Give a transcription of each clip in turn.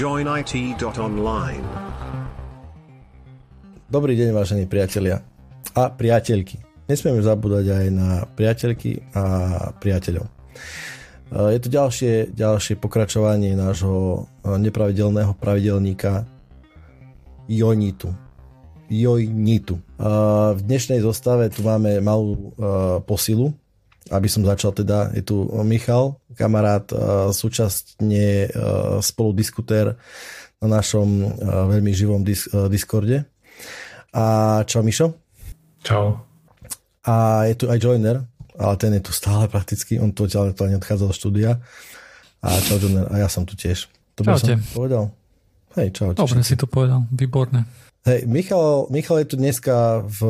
joinit.online. Dobrý deň, vážení priatelia a priateľky. Nesmieme zabúdať aj na priateľky a priateľov. Je to ďalšie, ďalšie pokračovanie nášho nepravidelného pravidelníka Jonitu. Jojnitu. V dnešnej zostave tu máme malú posilu, aby som začal teda, je tu Michal, kamarát, e, súčasne e, spoludiskutér na našom e, veľmi živom dis- Discorde. A čau Mišo. Čau. A je tu aj Joiner, ale ten je tu stále prakticky, on to ďalej to neodchádzal do štúdia. A čau Joiner, a ja som tu tiež. To Čaute. som povedal? Hej, čau. Dobre si to povedal, výborné. Hej, Michal, Michal je tu dneska v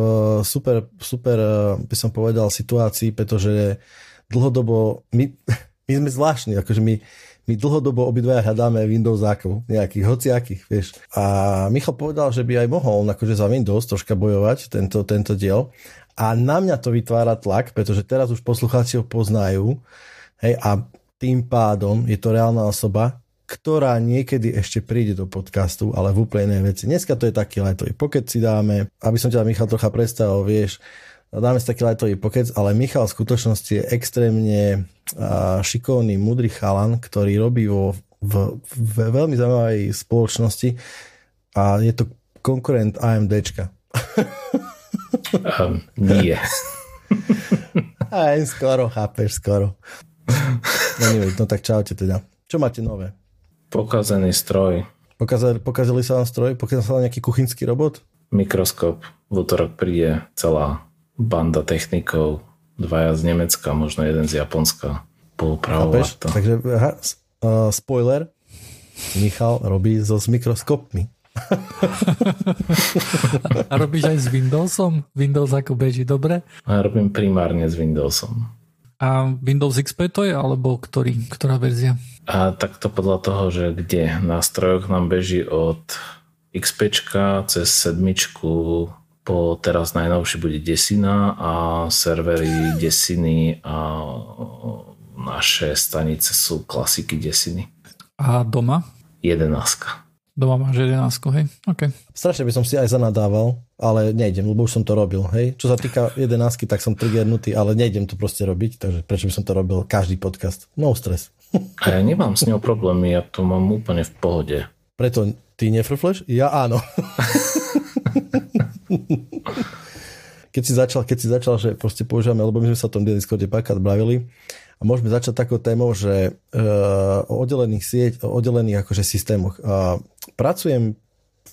super, super, eh, by som povedal, situácii, pretože dlhodobo, my, my sme zvláštni, akože my, my dlhodobo obidvaja hľadáme Windowsákov, nejakých hociakých, vieš. A Michal povedal, že by aj mohol akože za Windows troška bojovať tento, tento diel. A na mňa to vytvára tlak, pretože teraz už poslucháči ho poznajú, hej, a tým pádom je to reálna osoba, ktorá niekedy ešte príde do podcastu, ale v úplne inej veci. Dneska to je taký letový pokec si dáme, aby som ťa Michal trocha predstavil, vieš, dáme si taký letový pokec, ale Michal v skutočnosti je extrémne šikovný, mudrý chalan, ktorý robí vo v, v veľmi zaujímavej spoločnosti a je to konkurent AMDčka. Um, nie. Aj skoro, chápeš, skoro. No, neviem, no tak čaute teda. Čo máte nové? Pokazený stroj. Pokazali, pokazili sa vám stroj? Pokazal sa vám nejaký kuchynský robot? Mikroskop. V útorok príde celá banda technikov. Dvaja z Nemecka, možno jeden z Japonska. Poupravovať to. Takže aha, uh, spoiler. Michal robí so s mikroskopmi. A robíš aj s Windowsom? Windows ako beží dobre? A robím primárne s Windowsom. A Windows XP to je, alebo ktorý, ktorá verzia? A takto podľa toho, že kde na strojoch nám beží od XP cez sedmičku po teraz najnovšie bude desina a servery desiny a naše stanice sú klasiky desiny. A doma? Jedenáctka. Doma máš 11, hej? OK. Strašne by som si aj zanadával, ale nejdem, lebo už som to robil, hej. Čo sa týka 11, tak som triggernutý, ale nejdem to proste robiť, takže prečo by som to robil každý podcast? No stres. A ja nemám s ňou problémy, ja to mám úplne v pohode. Preto ty nefrfleš? Ja áno. keď si začal, keď si začal, že proste používame, lebo my sme sa o tom Discorde párkrát bavili a môžeme začať takou témou, že uh, o oddelených sieť, o oddelených akože systémoch. Uh, pracujem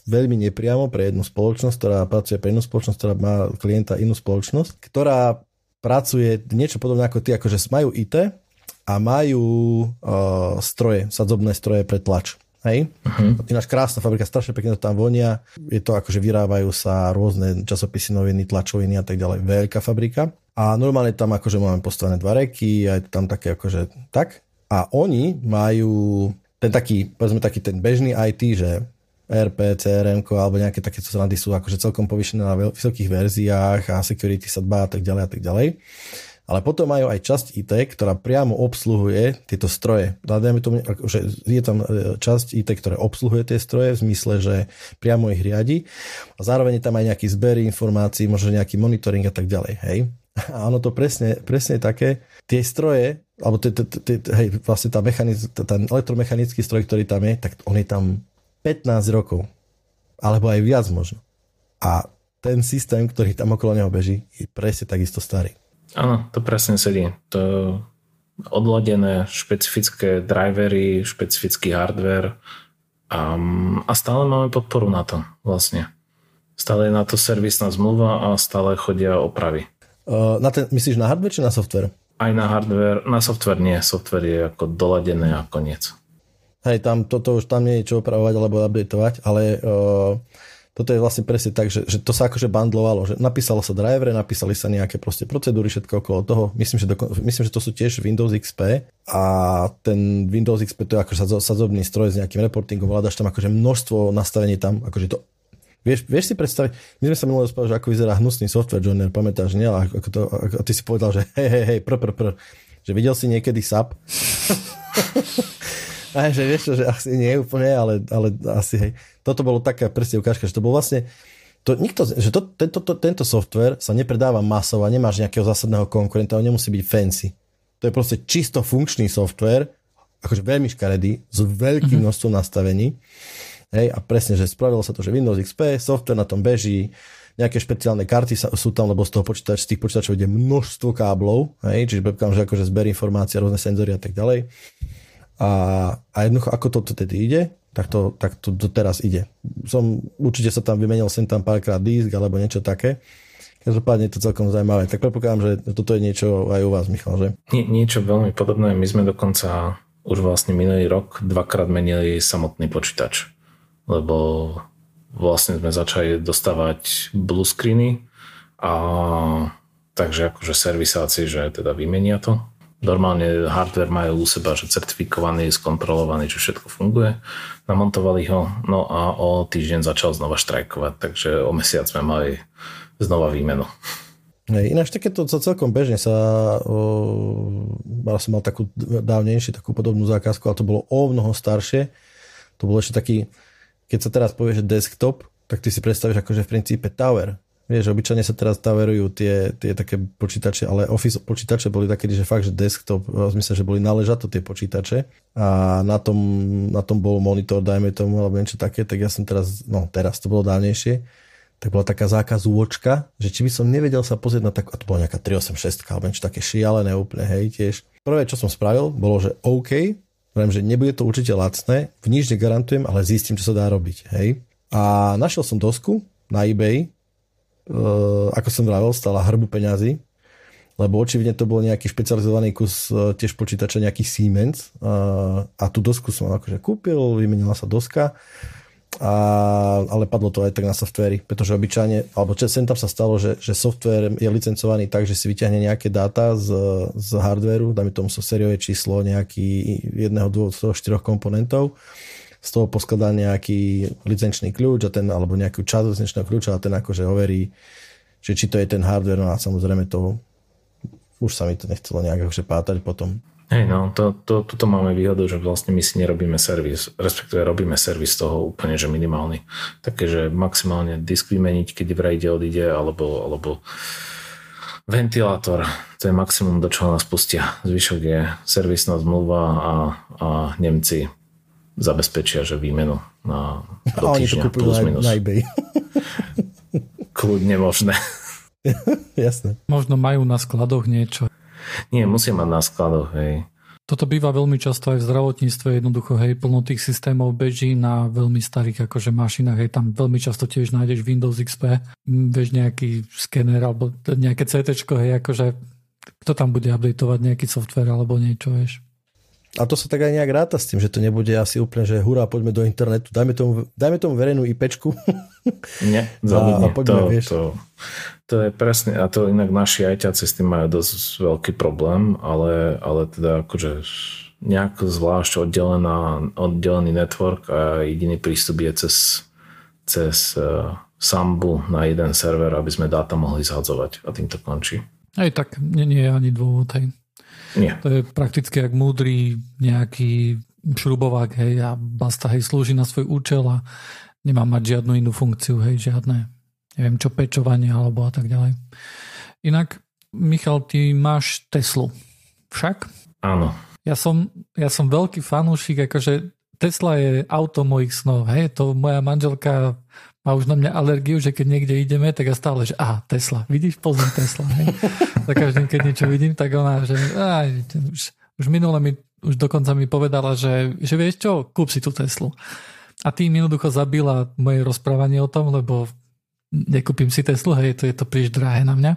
veľmi nepriamo pre jednu spoločnosť, ktorá pracuje pre inú spoločnosť, ktorá má klienta inú spoločnosť, ktorá pracuje niečo podobné ako ty, akože majú IT a majú uh, stroje, sadzobné stroje pre tlač. Hej? Uh-huh. Ináč krásna fabrika, strašne pekne to tam vonia. Je to akože vyrábajú sa rôzne časopisy, noviny, tlačoviny a tak ďalej. Veľká fabrika. A normálne tam akože máme postavené dva reky a je tam také akože tak. A oni majú ten taký, povedzme taký ten bežný IT, že RP, CRM alebo nejaké takéto srandy sú akože celkom povyšené na vysokých verziách a security sa dbá a tak ďalej a tak ďalej ale potom majú aj časť IT, ktorá priamo obsluhuje tieto stroje. Tomu, že je tam e, časť IT, ktorá obsluhuje tie stroje v zmysle, že priamo ich riadi a zároveň je tam aj nejaký zber informácií, možno nejaký monitoring a tak ďalej. Hej? A ono to presne, presne také, tie stroje, alebo hej, vlastne tá ten elektromechanický stroj, ktorý tam je, tak on je tam 15 rokov. Alebo aj viac možno. A ten systém, ktorý tam okolo neho beží, je presne takisto starý. Áno, to presne sedí. To odladené špecifické drivery, špecifický hardware a, a stále máme podporu na to vlastne. Stále je na to servisná zmluva a stále chodia opravy. Uh, na ten, myslíš na hardware či na software? Aj na hardware, na software nie. Software je ako doladené a koniec. Hej, tam toto už tam nie je čo opravovať alebo updateovať, ale uh, toto je vlastne presne tak, že, že to sa akože bandlovalo, že napísalo sa driver, napísali sa nejaké proste procedúry, všetko okolo toho. Myslím, že, doko, myslím, že to sú tiež Windows XP a ten Windows XP to je akože sadzobný stroj s nejakým reportingom, vládaš tam akože množstvo nastavení tam, akože to Vieš, vieš si predstaviť, my sme sa minulé rozprávali, že ako vyzerá hnusný software joiner, pamätáš, nie? A, ako to, ako ty si povedal, že hej, hej, hej, pr, pr, pr, že videl si niekedy SAP? Aj, že vieš čo, že asi nie úplne, ale, ale asi hej. Toto bolo taká presne ukážka, že to bol vlastne to, nikto, že to, tento, to, tento software sa nepredáva masovo a nemáš nejakého zásadného konkurenta, on nemusí byť fancy. To je proste čisto funkčný software, akože veľmi škaredý, s veľkým mm-hmm. množstvom nastavení. Hej, a presne, že spravilo sa to, že Windows XP, software na tom beží, nejaké špeciálne karty sa, sú tam, lebo z toho počítač, z tých počítačov ide množstvo káblov, hej, čiže predpokladám, že akože zber informácie, rôzne senzory a tak ďalej. A, a jednoducho, ako to tedy ide, tak to, tak to, to teraz ide. Som, určite sa tam vymenil sem tam párkrát disk alebo niečo také. Každopádne je to celkom zaujímavé. Tak predpokladám, že toto je niečo aj u vás, Michal, že? Nie, niečo veľmi podobné. My sme dokonca už vlastne minulý rok dvakrát menili samotný počítač. Lebo vlastne sme začali dostávať blue a takže akože servisáci, že teda vymenia to normálne hardware majú u seba, že certifikovaný, skontrolovaný, že všetko funguje. Namontovali ho, no a o týždeň začal znova štrajkovať, takže o mesiac sme mali znova výmenu. Hej, ináč takéto to celkom bežne sa, o, som mal takú dávnejšie, takú podobnú zákazku, ale to bolo o mnoho staršie. To bolo ešte taký, keď sa teraz povie, že desktop, tak ty si predstavíš akože v princípe tower, Vieš, obyčajne sa teraz taverujú tie, tie také počítače, ale Office počítače boli také, že fakt, že desktop, zmysle, že boli náležato tie počítače a na tom, na tom bol monitor, dajme tomu, alebo niečo také, tak ja som teraz, no teraz to bolo dávnejšie, tak bola taká zákazúočka, že či by som nevedel sa pozrieť na takú, a to bola nejaká 386 alebo niečo také šialené úplne, hej, tiež. Prvé, čo som spravil, bolo, že OK, Viem, že nebude to určite lacné, v nič negarantujem, ale zistím, čo sa dá robiť, hej. A našiel som dosku na eBay, ako som vravel, stala hrbu peňazí, lebo očividne to bol nejaký špecializovaný kus eh, tiež počítača, nejaký Siemens a, a tú dosku som akože kúpil, vymenila sa doska, a, ale padlo to aj tak na softvéri, pretože obyčajne, alebo sem tam sa stalo, že, že software je licencovaný tak, že si vyťahne nejaké dáta z, z hardwareu, dajme tomu so sériové číslo nejaký jedného, dvoch, štyroch komponentov z toho poskladá nejaký licenčný kľúč a ten, alebo nejakú časť licenčného kľúča a ten akože overí, že či to je ten hardware, no a samozrejme to už sa mi to nechcelo nejak akože pátať potom. Hej, no, to, to, tuto máme výhodu, že vlastne my si nerobíme servis, respektíve robíme servis toho úplne, že minimálny. Také, že maximálne disk vymeniť, keď vraj ide, odíde, alebo, alebo ventilátor, to je maximum, do čoho nás pustia. Zvyšok je servisná zmluva a, a Nemci zabezpečia, že výmenu na do a oni to plus minus. Na eBay. Kľudne možné. Jasné. Možno majú na skladoch niečo. Nie, musia mať na skladoch, hej. Toto býva veľmi často aj v zdravotníctve, jednoducho, hej, plno tých systémov beží na veľmi starých akože mašinách, hej, tam veľmi často tiež nájdeš Windows XP, vieš nejaký skener alebo nejaké CT, hej, akože kto tam bude updateovať nejaký software alebo niečo, vieš. A to sa tak aj nejak ráta s tým, že to nebude asi úplne, že hurá, poďme do internetu, dajme tomu, dajme tomu verejnú IPčku. Nie, a, a poďme, to, vieš. To, to je presne, a to inak naši ajťaci s tým majú dosť veľký problém, ale, ale teda akože nejak zvlášť oddelená, oddelený network a jediný prístup je cez, cez uh, sambu na jeden server, aby sme dáta mohli zhadzovať a tým to končí. Aj tak nie, nie je ani dôvod, hej. Nie. To je prakticky jak múdry nejaký šrubovák, hej, a basta, hej, slúži na svoj účel a nemá mať žiadnu inú funkciu, hej, žiadne, neviem čo, pečovanie alebo a tak ďalej. Inak, Michal, ty máš Teslu, však? Áno. Ja som, ja som veľký fanúšik, akože Tesla je auto mojich snov, hej, to moja manželka má už na mňa alergiu, že keď niekde ideme, tak ja stále, že aha, Tesla, vidíš, pozri Tesla. Hej. Za každým, keď niečo vidím, tak ona, že aj, už, už minule mi, už dokonca mi povedala, že, že vieš čo, kúp si tú Teslu. A tým jednoducho zabila moje rozprávanie o tom, lebo nekúpim si Teslu, hej, to je to príliš drahé na mňa.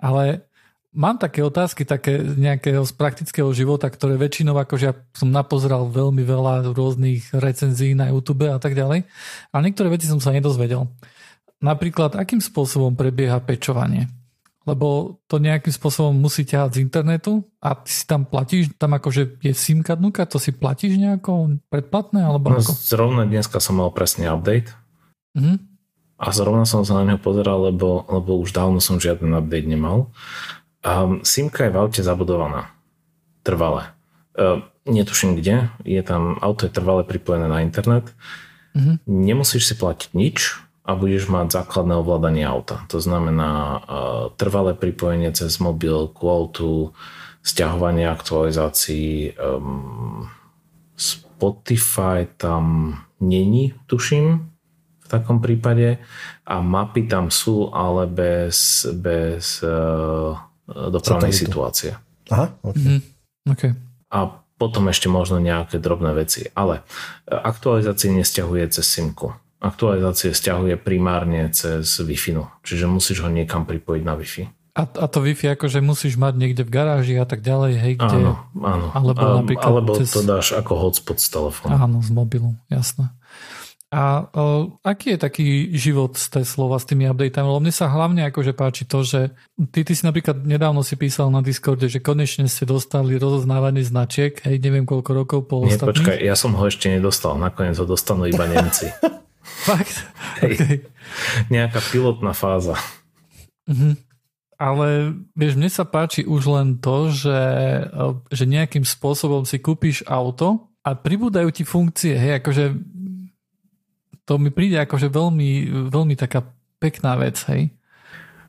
Ale Mám také otázky, také nejakého z praktického života, ktoré väčšinou, akože ja som napozeral veľmi veľa rôznych recenzií na YouTube a tak ďalej, ale niektoré veci som sa nedozvedel. Napríklad, akým spôsobom prebieha pečovanie? Lebo to nejakým spôsobom musí ťahať z internetu a ty si tam platíš, tam akože je SIM kartnuka, to si platíš nejako predplatné? Alebo no, ako? Zrovna dneska som mal presne update. Mm-hmm. A zrovna som sa na neho pozeral, lebo, lebo už dávno som žiaden update nemal. Um, SIMka je v aute zabudovaná. Trvale. Uh, netuším kde, je tam, auto je trvale pripojené na internet, mm-hmm. nemusíš si platiť nič a budeš mať základné ovládanie auta. To znamená uh, trvalé pripojenie cez mobil k autu, stiahovanie aktualizácií, um, Spotify tam není, tuším, v takom prípade a mapy tam sú, ale bez, bez uh, dopravnej Satelitu. situácie. Aha, okay. Mm-hmm. okay. A potom ešte možno nejaké drobné veci. Ale e, aktualizácie nestiahuje cez SIMku. Aktualizácie stiahuje primárne cez Wi-Fi. Čiže musíš ho niekam pripojiť na Wi-Fi. A, a to Wi-Fi akože musíš mať niekde v garáži a tak ďalej, hej, kde... Áno, áno. Alebo, napríklad alebo cez... to dáš ako hotspot z telefónu. Áno, z mobilu, jasné. A uh, aký je taký život z Teslova s tými updateami? Lebo mne sa hlavne akože páči to, že ty, ty si napríklad nedávno si písal na Discorde, že konečne ste dostali rozoznávanie značiek, hej, neviem koľko rokov po Nie, ostatných. počkaj, ja som ho ešte nedostal, nakoniec ho dostanú iba Nemci. Fakt? Hej, okay. Nejaká pilotná fáza. Uh-huh. Ale vieš, mne sa páči už len to, že, že nejakým spôsobom si kúpiš auto a pribúdajú ti funkcie, hej, akože to mi príde akože veľmi, veľmi taká pekná vec, hej?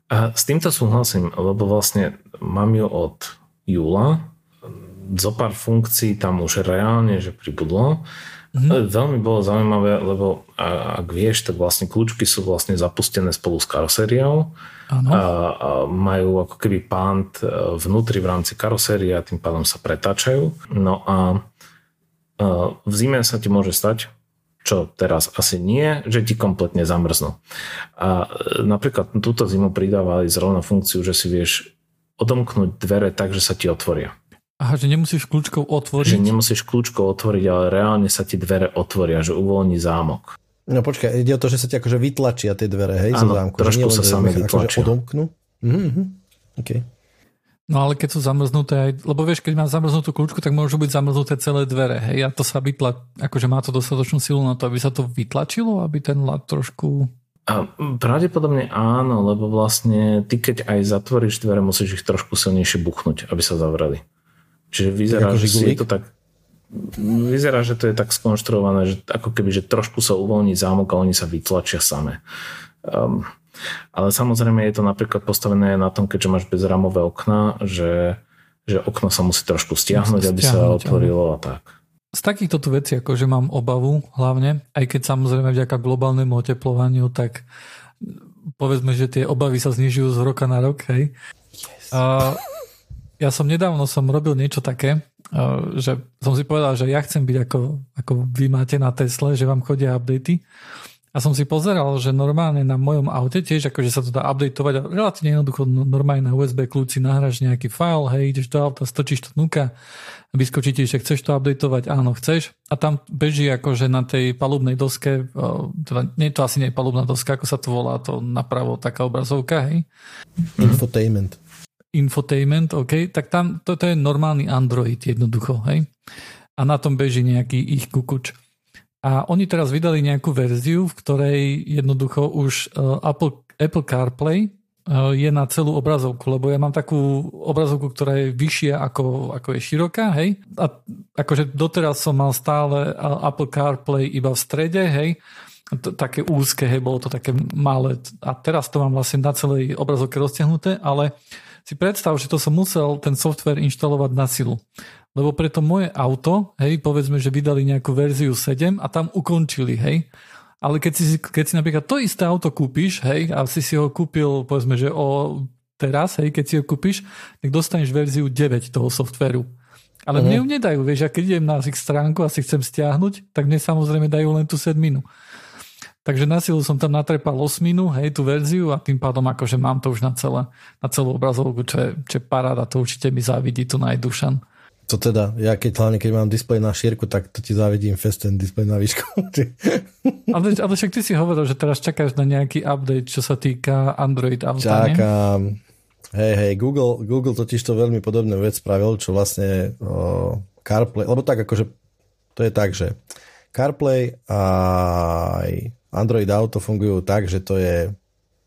A s týmto súhlasím, lebo vlastne mám ju od júla, zo pár funkcií tam už reálne, že pribudlo. Mm-hmm. Veľmi bolo zaujímavé, lebo ak vieš, tak vlastne kľúčky sú vlastne zapustené spolu s karosériou. A, a majú ako keby pant e, vnútri v rámci karosérie a tým pádom sa pretáčajú. No a v zime sa ti môže stať, čo teraz asi nie, že ti kompletne zamrznú. A e, napríklad túto zimu pridávali zrovna funkciu, že si vieš odomknúť dvere tak, že sa ti otvoria. Aha, že nemusíš kľúčkou otvoriť? Že nemusíš kľúčkou otvoriť, ale reálne sa ti dvere otvoria, že uvoľní zámok. No počkaj, ide o to, že sa ti akože vytlačia tie dvere, hej, Áno, zo zámku. trošku sa sami akože vytlačia. Akože odomknú? Mhm, okay. No ale keď sú zamrznuté aj, lebo vieš, keď má zamrznutú kľúčku, tak môžu byť zamrznuté celé dvere, hej, a to sa vytla, akože má to dostatočnú silu na to, aby sa to vytlačilo, aby ten lad trošku... A pravdepodobne áno, lebo vlastne ty keď aj zatvoríš dvere, musíš ich trošku silnejšie buchnúť, aby sa zavreli. Čiže vyzerá, že si je to tak vyzerá, že to je tak skonštruované, že ako keby, že trošku sa uvoľní zámok a oni sa vytlačia same. Um, ale samozrejme je to napríklad postavené na tom, keďže máš bezramové okna, že, že okno sa musí trošku stiahnuť, aby sa otvorilo a tak. Z takýchto tu vecí, akože mám obavu hlavne, aj keď samozrejme vďaka globálnemu oteplovaniu, tak povedzme, že tie obavy sa znižujú z roka na rok, hej. Yes. A ja som nedávno som robil niečo také, že som si povedal, že ja chcem byť ako, ako vy máte na Tesle, že vám chodia updaty a som si pozeral, že normálne na mojom aute tiež akože sa to dá updateovať a relatívne jednoducho normálne na USB kľúci nahráš nejaký file, hej, ideš do auta, stočíš to nuka vyskočí ti, že chceš to updateovať, áno, chceš a tam beží akože na tej palubnej doske, teda nie to asi nie je palubná doska, ako sa to volá, to napravo taká obrazovka, hej. Infotainment. Infotainment, OK, tak tam toto je normálny Android jednoducho, hej. A na tom beží nejaký ich kukuč. A oni teraz vydali nejakú verziu, v ktorej jednoducho už e, Apple, Apple CarPlay e, je na celú obrazovku, lebo ja mám takú obrazovku, ktorá je vyššia ako, ako je široká, hej. A akože doteraz som mal stále Apple CarPlay iba v strede, hej. To, také úzke, hej, bolo to také malé. A teraz to mám vlastne na celej obrazovke roztiahnuté, ale si predstav, že to som musel ten software inštalovať na silu. Lebo preto moje auto, hej, povedzme, že vydali nejakú verziu 7 a tam ukončili, hej. Ale keď si, keď si napríklad to isté auto kúpiš, hej, a si si ho kúpil, povedzme, že o teraz, hej, keď si ho kúpiš, tak dostaneš verziu 9 toho softveru. Ale uh-huh. mne ju nedajú, vieš, a keď idem na ich stránku a si chcem stiahnuť, tak mne samozrejme dajú len tú sedminu. Takže na silu som tam natrepal osminu, hej, tú verziu a tým pádom akože mám to už na, celé, na celú obrazovku, čo je, čo je paráda, to určite mi závidí tu najdušan. To teda, ja keď hlavne keď mám displej na šírku, tak to ti závidím fest ten displej na výšku. ale, ale však ty si hovoril, že teraz čakáš na nejaký update, čo sa týka Android auta, Čakám. Hej, hej, Google, Google totiž to veľmi podobnú vec spravil, čo vlastne o, CarPlay, lebo tak akože to je tak, že CarPlay a aj Android Auto fungujú tak, že to je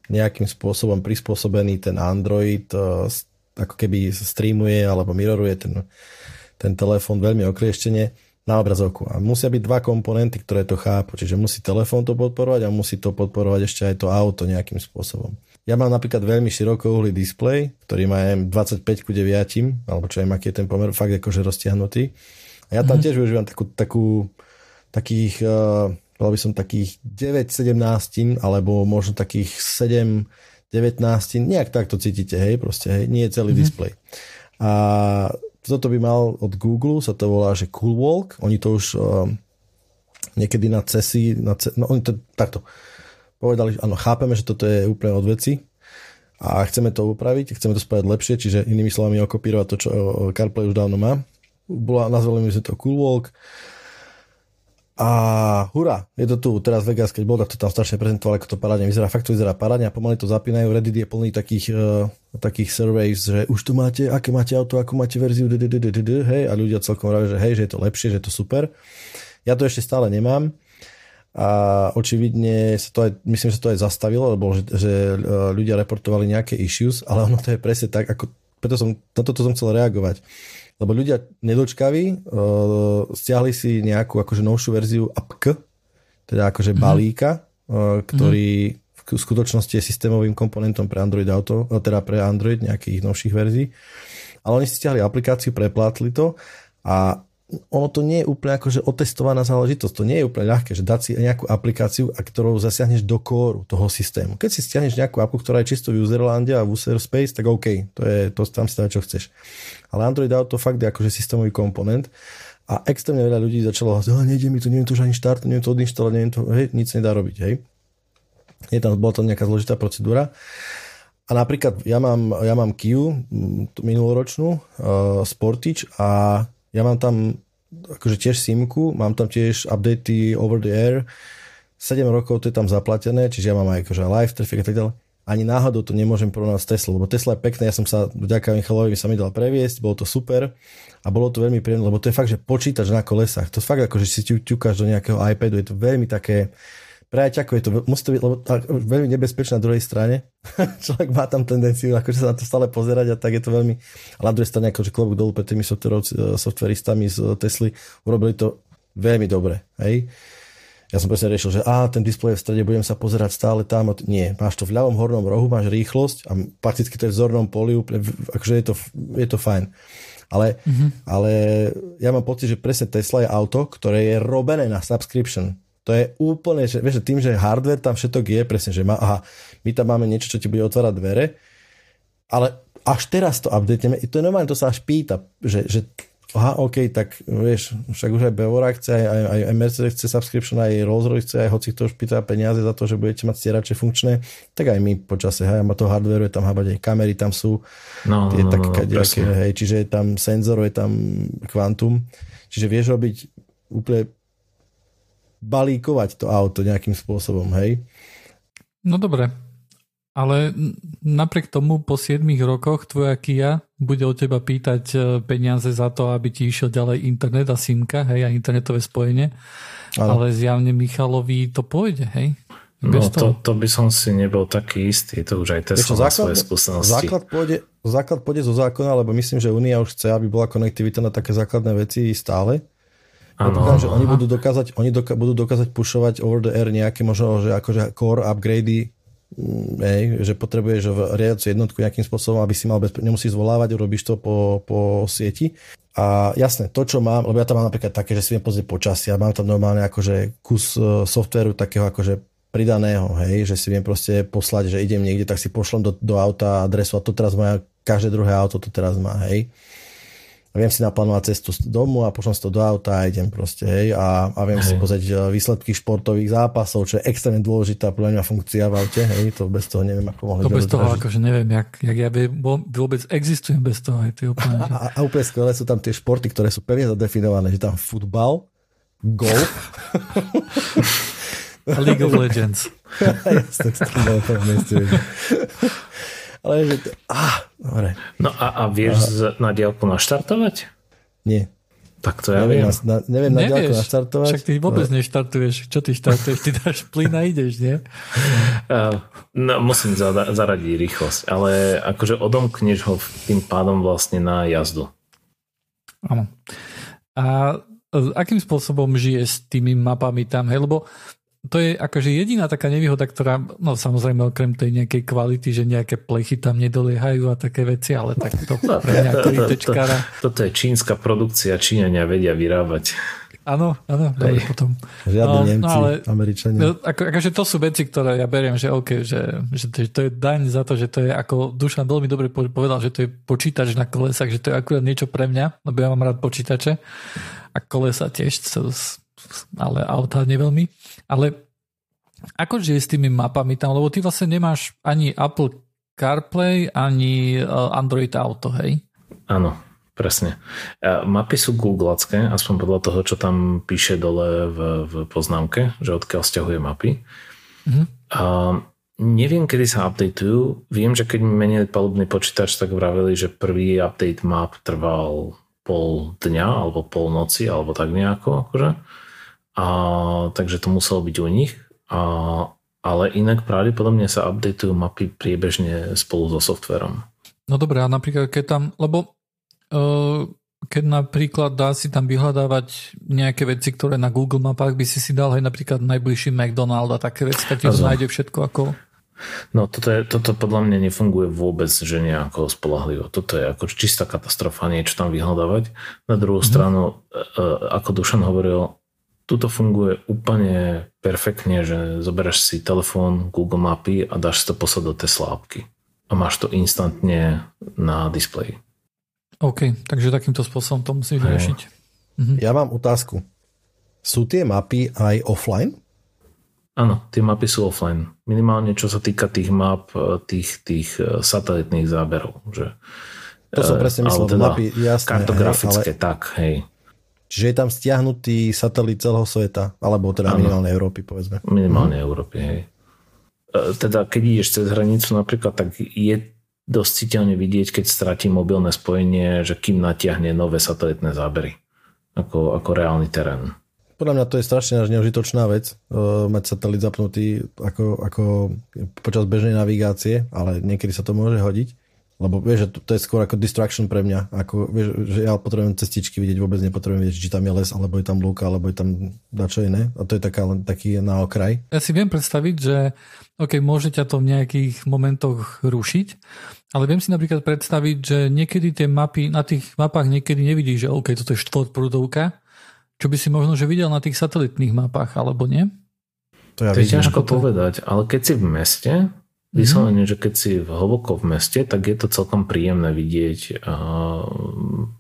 nejakým spôsobom prispôsobený ten Android, o, ako keby streamuje alebo miroruje ten ten telefón veľmi okrieštene na obrazovku. A musia byť dva komponenty, ktoré to chápu. Čiže musí telefón to podporovať a musí to podporovať ešte aj to auto nejakým spôsobom. Ja mám napríklad veľmi širokouhlý displej, ktorý má 25 ku 9, alebo čo aj aký je ten pomer, fakt akože roztiahnutý. A ja tam mm-hmm. tiež využívam takú, takú takých, uh, by som takých 9, 17, alebo možno takých 7, 19, nejak takto cítite, hej, proste, hej, nie je celý mm-hmm. displej. A toto by mal od Google, sa to volá, že Cool Walk, oni to už uh, niekedy na CESI, na ce, no oni to takto, povedali, áno, chápeme, že toto je úplne od veci a chceme to upraviť, chceme to spraviť lepšie, čiže inými slovami okopírovať to, čo CarPlay už dávno má. Bola, nazvali sme to Cool Walk a hurá, je to tu, teraz Vegas, keď bol, tak to tam strašne prezentoval, ako to parádne vyzerá, fakt to vyzerá parádne a pomaly to zapínajú, Reddit je plný takých, uh, takých surveys, že už tu máte, aké máte auto, akú máte verziu, hej, a ľudia celkom hovoria, že hej, že je to lepšie, že je to super. Ja to ešte stále nemám, a očividne sa to aj, myslím, že to aj zastavilo, lebo že, že e, ľudia reportovali nejaké issues, ale ono to je presne tak, ako, preto som, na toto som chcel reagovať. Lebo ľudia nedočkaví uh, stiahli si nejakú akože novšiu verziu APK, teda akože mm-hmm. balíka, uh, ktorý v skutočnosti je systémovým komponentom pre Android Auto, teda pre Android nejakých novších verzií. Ale oni si stiahli aplikáciu, preplátli to a ono to nie je úplne akože otestovaná záležitosť. To nie je úplne ľahké, že dať si nejakú aplikáciu, a ktorou zasiahneš do kóru toho systému. Keď si stiahneš nejakú apku, ktorá je čisto v userlande a v user space, tak OK, to je, to tam dá, čo chceš. Ale Android Auto fakt je akože systémový komponent a extrémne veľa ľudí začalo hovoriť, oh, nejde mi to, neviem to už ani štart, neviem to odinštalovať, neviem to, hej, nic nedá robiť, hej. Je tam, bola tam nejaká zložitá procedúra. A napríklad ja mám, ja mám Kia minuloročnú uh, Sportage a ja mám tam akože tiež simku, mám tam tiež updaty over the air, 7 rokov to je tam zaplatené, čiže ja mám aj akože live traffic a tak ďalej. Ani náhodou to nemôžem porovnať s Tesla, lebo Tesla je pekné, ja som sa vďaka Michalovi sa mi dal previesť, bolo to super a bolo to veľmi príjemné, lebo to je fakt, že počítač na kolesách, to fakt ako, že si ťukáš do nejakého iPadu, je to veľmi také, Prejaťako je to, musí to byť lebo, tak, veľmi nebezpečné na druhej strane. Človek má tam tendenciu akože sa na to stále pozerať a tak je to veľmi... Ale na druhej strane akože klobúk dolu pred tými softveristami z Tesly urobili to veľmi dobre. Hej? Ja som presne riešil, že a ten displej v strede, budem sa pozerať stále tam. Nie, máš to v ľavom hornom rohu, máš rýchlosť a prakticky to je v zornom poli, úplne, akože je to, je to fajn. Ale, mm-hmm. ale ja mám pocit, že presne Tesla je auto, ktoré je robené na subscription. To je úplne, že, vieš, tým, že hardware tam všetok je, presne, že má, aha, my tam máme niečo, čo ti bude otvárať dvere, ale až teraz to updateme, to je normálne, to sa až pýta, že, že aha, OK, tak vieš, však už aj Bevorák chce, aj, aj, aj Mercedes chce subscription, aj Rolls Royce chce, aj hoci kto už pýta peniaze za to, že budete mať stierače funkčné, tak aj my počase, hej, má to hardware, je tam hábať aj kamery, tam sú no, tie no, také, no, no, hej, čiže je tam senzor, je tam kvantum, čiže vieš robiť úplne balíkovať to auto nejakým spôsobom, hej? No dobre, ale napriek tomu po 7 rokoch tvoja Kia bude od teba pýtať e, peniaze za to, aby ti išiel ďalej internet a simka, hej, a internetové spojenie. Ano. Ale zjavne Michalovi to pôjde, hej? Bez no to, to by som si nebol taký istý, to už aj Tesla má svoje skúsenosti. Základ pôjde, základ pôjde zo zákona, lebo myslím, že Unia už chce, aby bola konektivita na také základné veci stále. Ano, že oni budú dokázať, oni doka- budú dokázať pušovať over the air nejaké možno, že akože core upgrady, mm, hej, že potrebuješ riadiacu jednotku nejakým spôsobom, aby si mal bezpe- nemusíš zvolávať, urobíš to po, po sieti. A jasné, to, čo mám, lebo ja tam mám napríklad také, že si viem pozrieť počasia, mám tam normálne akože kus e, softveru takého akože pridaného, hej, že si viem proste poslať, že idem niekde, tak si pošlem do, do auta adresu a to teraz má, každé druhé auto to teraz má, hej viem si naplánovať cestu domu a pošlem si to do auta a idem proste, hej, a, a viem hej. si pozrieť e, výsledky športových zápasov, čo je extrémne dôležitá pre mňa funkcia v aute, hej, to bez toho neviem, ako mohli To bez toho, akože neviem, jak, jak ja by, vôbec existujem bez toho, aj to úplne. A, a, úplne skvelé sú tam tie športy, ktoré sú pevne zadefinované, že tam futbal, golf, League of Legends. Jasne, to ale že... To, ah, dobre. No a, a vieš a... na diálku naštartovať? Nie. Tak to ja neviem. Na, na, neviem na diálku naštartovať. Však ty vôbec no. neštartuješ. Čo ty štartuješ? Ty dáš plyn a ideš, nie? Uh, no, musím zada- zaradiť rýchlosť, ale akože odomkneš ho tým pádom vlastne na jazdu. Áno. A e, akým spôsobom žije s tými mapami tam? Hej? Lebo to je akože jediná taká nevýhoda, ktorá, no samozrejme okrem tej nejakej kvality, že nejaké plechy tam nedoliehajú a také veci, ale tak to no, pre mňa to, to, to, Toto je čínska produkcia, Číňania vedia vyrábať. Áno, áno, dobre, potom. Žiadne no, Nemci, no, ale, Američania. No, ako, akože to sú veci, ktoré ja beriem, že OK, že, že, to, že to je daň za to, že to je, ako Dušan veľmi dobre povedal, že to je počítač na kolesách, že to je akurát niečo pre mňa, lebo ja mám rád počítače a kolesa tiež, ale auta neveľmi. Ale ako je s tými mapami tam, lebo ty vlastne nemáš ani Apple CarPlay, ani e, Android Auto, hej? Áno, presne. Mapy sú googlacké, aspoň podľa toho, čo tam píše dole v, v poznámke, že odkiaľ stiahuje mapy. Mhm. A neviem, kedy sa updateujú. Viem, že keď menili palubný počítač, tak vravili, že prvý update map trval pol dňa alebo pol noci, alebo tak nejako. Akože. A, takže to muselo byť u nich. A, ale inak pravdepodobne sa updateujú mapy priebežne spolu so softverom. No dobré, a napríklad keď tam, lebo uh, keď napríklad dá si tam vyhľadávať nejaké veci, ktoré na Google mapách by si si dal aj napríklad najbližší McDonald a také veci, tak ti to nájde všetko ako... No toto, je, toto podľa mňa nefunguje vôbec, že nejako spolahlivo. Toto je ako čistá katastrofa niečo tam vyhľadávať. Na druhú mm-hmm. stranu, e, e, ako Dušan hovoril, Tuto funguje úplne perfektne, že zoberieš si telefón, Google Mapy a dáš si to poslať do Tesla appky. A máš to instantne na displeji. OK, takže takýmto spôsobom to musíš riešiť. Mhm. Ja mám otázku. Sú tie mapy aj offline? Áno, tie mapy sú offline. Minimálne čo sa týka tých map, tých, tých eh, satelitných záberov. Že, to som presne myslel, teda mapy, jasné. Kartografické, hej, ale... tak, hej. Čiže je tam stiahnutý satelit celého sveta, alebo teda ano. minimálne Európy, povedzme. Minimálne hm. Európy, hej. E, teda keď ideš cez hranicu napríklad, tak je dosť citeľne vidieť, keď stratí mobilné spojenie, že kým natiahne nové satelitné zábery. Ako, ako reálny terén. Podľa mňa to je strašne až neužitočná vec, uh, mať satelit zapnutý ako, ako počas bežnej navigácie, ale niekedy sa to môže hodiť. Lebo vieš, že to, to je skôr ako distraction pre mňa. Ako, vieš, že ja potrebujem cestičky vidieť, vôbec nepotrebujem vidieť, či tam je les, alebo je tam lúka, alebo je tam dačo iné. A to je taká, len taký na okraj. Ja si viem predstaviť, že OK, môže ťa to v nejakých momentoch rušiť, ale viem si napríklad predstaviť, že niekedy tie mapy, na tých mapách niekedy nevidíš, že OK, toto je štvorprúdovka, čo by si možno že videl na tých satelitných mapách, alebo nie? To, ja to je ťažko povedať, ale keď si v meste, Vyslovene, že keď si hlboko v meste, tak je to celkom príjemné vidieť uh,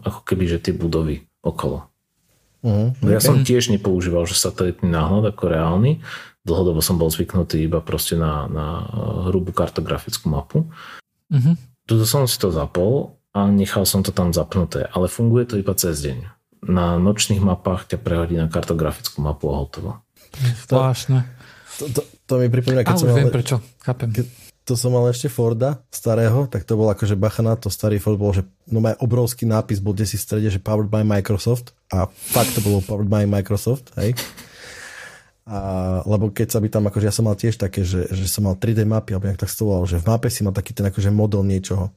ako keby, že tie budovy okolo. Mm-hmm. Ja som tiež nepoužíval, že satelitný náhľad ako reálny. Dlhodobo som bol zvyknutý iba proste na, na hrubú kartografickú mapu. Mm-hmm. Tuto som si to zapol a nechal som to tam zapnuté, ale funguje to iba cez deň. Na nočných mapách ťa prehodí na kartografickú mapu a hotovo. Zvláštne. To, to, to mi pripomína, keď Ale som mal... viem prečo, chápem. Keď to som mal ešte Forda starého, tak to bol akože bacha na to, starý Ford bol, že no má obrovský nápis, bol si v strede, že powered by Microsoft a fakt to bolo powered by Microsoft, hej. A, lebo keď sa by tam, akože ja som mal tiež také, že, že som mal 3D mapy, alebo nejak tak to že v mape si mal taký ten akože model niečoho.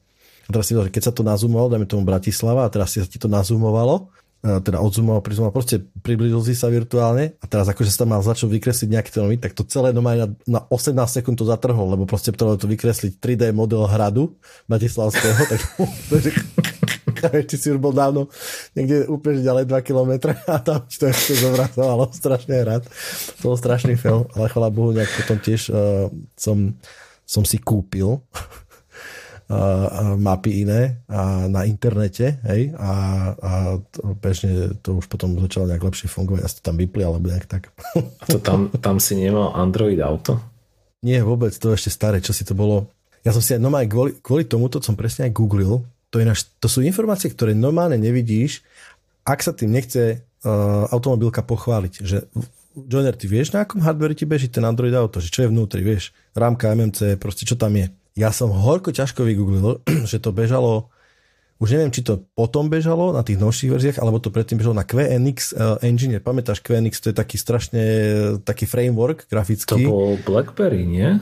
A teraz si že keď sa to nazoomovalo, dajme tomu Bratislava, a teraz si sa ti to nazoomovalo, E, teda odzumoval, prizumoval, proste priblížil si sa virtuálne a teraz akože sa tam mal začať vykresliť nejaký ten tak to celé doma na, na 18 sekúnd to zatrhol, lebo proste to vykresliť 3D model hradu Bratislavského, tak či si už bol dávno niekde úplne ďalej 2 km a tam to ešte zobrazovalo strašne rád. To bol strašný film, ale chvala Bohu, nejak potom tiež uh, som, som si kúpil mapy iné a na internete, hej, a, a to, bežne to už potom začalo nejak lepšie fungovať, ja to tam vypli, alebo nejak tak. A to tam, tam si nemal Android Auto? Nie, vôbec, to ešte staré, čo si to bolo. Ja som si aj normálne, kvôli, kvôli tomuto som presne aj googlil, to, je naš, to sú informácie, ktoré normálne nevidíš, ak sa tým nechce uh, automobilka pochváliť, že Joiner, ty vieš, na akom hardware ti beží ten Android Auto, že čo je vnútri, vieš, rámka, MMC, proste čo tam je ja som horko ťažko vygooglil, že to bežalo, už neviem, či to potom bežalo na tých novších verziách, alebo to predtým bežalo na QNX uh, engine. Pamätáš QNX, to je taký strašne taký framework grafický. To bol BlackBerry, nie?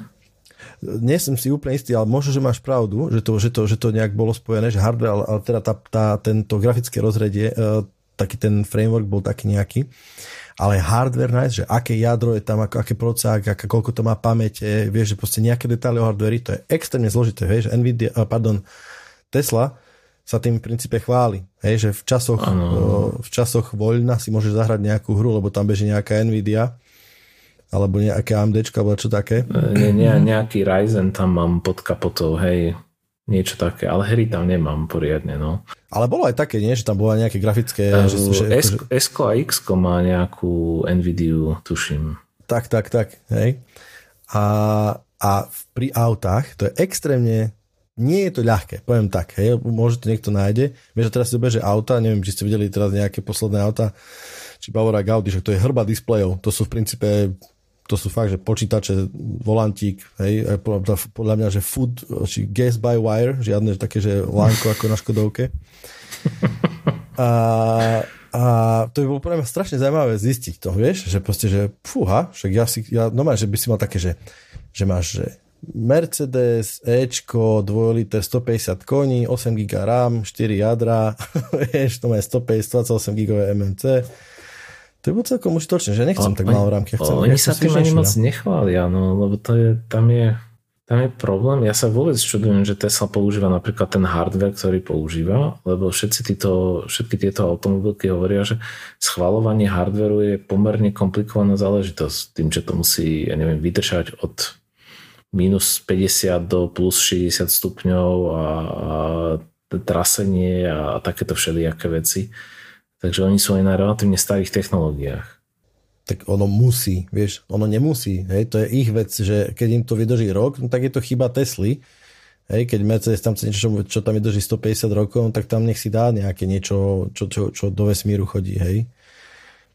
nie som si úplne istý, ale možno, že máš pravdu, že to, že to, že to nejak bolo spojené, že hardware, ale, ale teda tá, tá, tento grafické rozredie, uh, taký ten framework bol taký nejaký, ale hardware nice, že aké jadro je tam, aké procák, aké, koľko to má pamäte, vieš, že proste nejaké detaily o hardware, to je extrémne zložité, vieš, Nvidia, uh, pardon, Tesla sa tým v princípe chváli, hej, že v časoch, uh, v časoch voľna si môžeš zahrať nejakú hru, lebo tam beží nejaká Nvidia, alebo nejaké AMD, alebo čo také. Nie, nie, nejaký Ryzen tam mám pod kapotou, hej, niečo také, ale hry tam nemám poriadne, no. Ale bolo aj také, nie? Že tam bola nejaké grafické... Uh, že, že, S, že... S a X má nejakú NVIDIA, tuším. Tak, tak, tak, hej. A, a pri autách to je extrémne nie je to ľahké, poviem tak, hej, možno to niekto nájde. Vieš, teraz si dobe, že auta, neviem, či ste videli teraz nejaké posledné auta, či Bavora Gaudi, že to je hrba displejov, to sú v princípe to sú fakt, že počítače, volantík, hej, podľa mňa, že food, či gas by wire, žiadne také, že lánko ako na Škodovke. A, a to by bolo pre mňa strašne zaujímavé zistiť to, vieš, že proste, že fúha, však ja si, ja, no že by si mal také, že, že máš, že Mercedes, Ečko, 2 liter, 150 koní, 8 GB RAM, 4 jadra, vieš, to má 150, 28 GB MMC, to je celkom užitočné, že nechcem o, tak malo rámky. Chcem, oni sa tým ani moc nechvália, no, lebo to je, tam je tam je problém, ja sa vôbec čudujem, že Tesla používa napríklad ten hardware, ktorý používa, lebo všetci títo, všetky tieto automobilky hovoria, že schvalovanie hardwareu je pomerne komplikovaná záležitosť, tým, že to musí, ja neviem, vydržať od minus 50 do plus 60 stupňov a, a trasenie a takéto všelijaké veci. Takže oni sú aj na relatívne starých technológiách. Tak ono musí, vieš, ono nemusí. Hej, to je ich vec, že keď im to vydrží rok, no tak je to chyba Tesly. Hej, keď Mercedes tam chce niečo, čo tam vydrží 150 rokov, no tak tam nech si dá nejaké niečo, čo, čo, čo do vesmíru chodí, hej.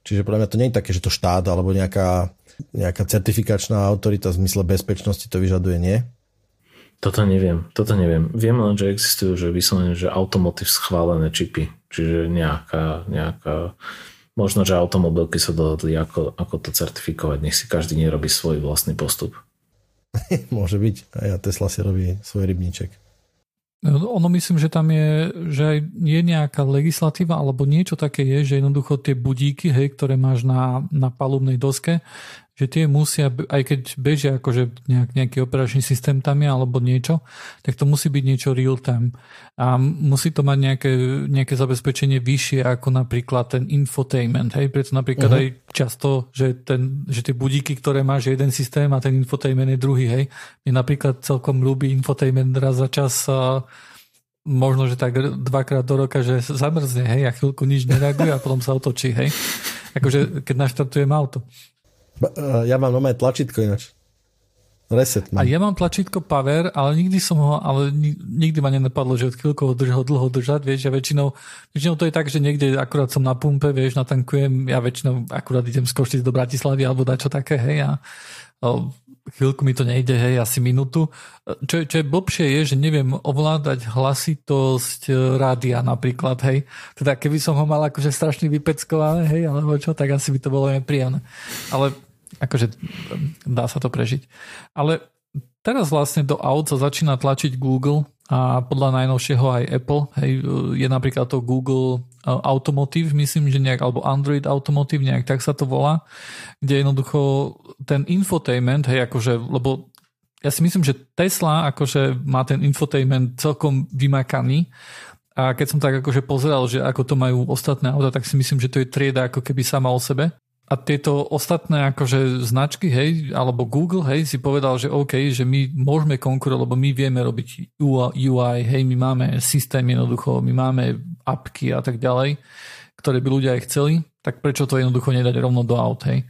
Čiže podľa mňa to nie je také, že to štát alebo nejaká, nejaká certifikačná autorita v zmysle bezpečnosti to vyžaduje, nie? Toto neviem, toto neviem. Viem len, že existujú, že vyslovene, že automotív schválené čipy, čiže nejaká, nejaká možno, že automobilky sa dohodli, ako, ako to certifikovať, nech si každý nerobí svoj vlastný postup. Môže byť, a Tesla si robí svoj rybníček. Ono myslím, že tam je, že je nejaká legislatíva alebo niečo také je, že jednoducho tie budíky, hej, ktoré máš na, na palubnej doske, že tie musia, aj keď bežia akože nejak, nejaký operačný systém tam je alebo niečo, tak to musí byť niečo real time. A musí to mať nejaké, nejaké zabezpečenie vyššie ako napríklad ten infotainment. Hej? Preto napríklad uh-huh. aj často, že, ten, že tie budíky, ktoré máš jeden systém a ten infotainment je druhý. Hej? Mne napríklad celkom ľúbi infotainment raz za čas a možno, že tak dvakrát do roka, že zamrzne, hej, a chvíľku nič nereaguje a potom sa otočí, hej. Akože, keď naštartujem auto. Eh, ja mám nové tlačítko ináč. Reset mám. A ja mám tlačítko Power, ale nikdy som ho, ale nikdy ma nenapadlo, že od chvíľkou ho držal dlho držať, vieš, ja väčšinou, väčšinou to je tak, že niekde akurát som na pumpe, vieš, natankujem, ja väčšinou akurát idem z do Bratislavy alebo dačo také, hej, a chvíľku mi to nejde, hej, asi minútu. Čo, čo je blbšie je, že neviem ovládať hlasitosť eh, rádia napríklad, hej. Teda keby som ho mal akože strašne vypeckované, hej, alebo čo, tak asi by to bolo nepríjemné. Ale akože dá sa to prežiť. Ale teraz vlastne do aut sa začína tlačiť Google a podľa najnovšieho aj Apple, hej, je napríklad to Google e, Automotive, myslím, že nejak, alebo Android Automotive, nejak tak sa to volá, kde jednoducho ten infotainment, hej, akože, lebo ja si myslím, že Tesla akože má ten infotainment celkom vymakaný. A keď som tak akože pozeral, že ako to majú ostatné auta, tak si myslím, že to je trieda ako keby sama o sebe a tieto ostatné akože značky, hej, alebo Google, hej, si povedal, že OK, že my môžeme konkurovať, lebo my vieme robiť UI, hej, my máme systém jednoducho, my máme apky a tak ďalej, ktoré by ľudia aj chceli, tak prečo to jednoducho nedať rovno do aut, hej.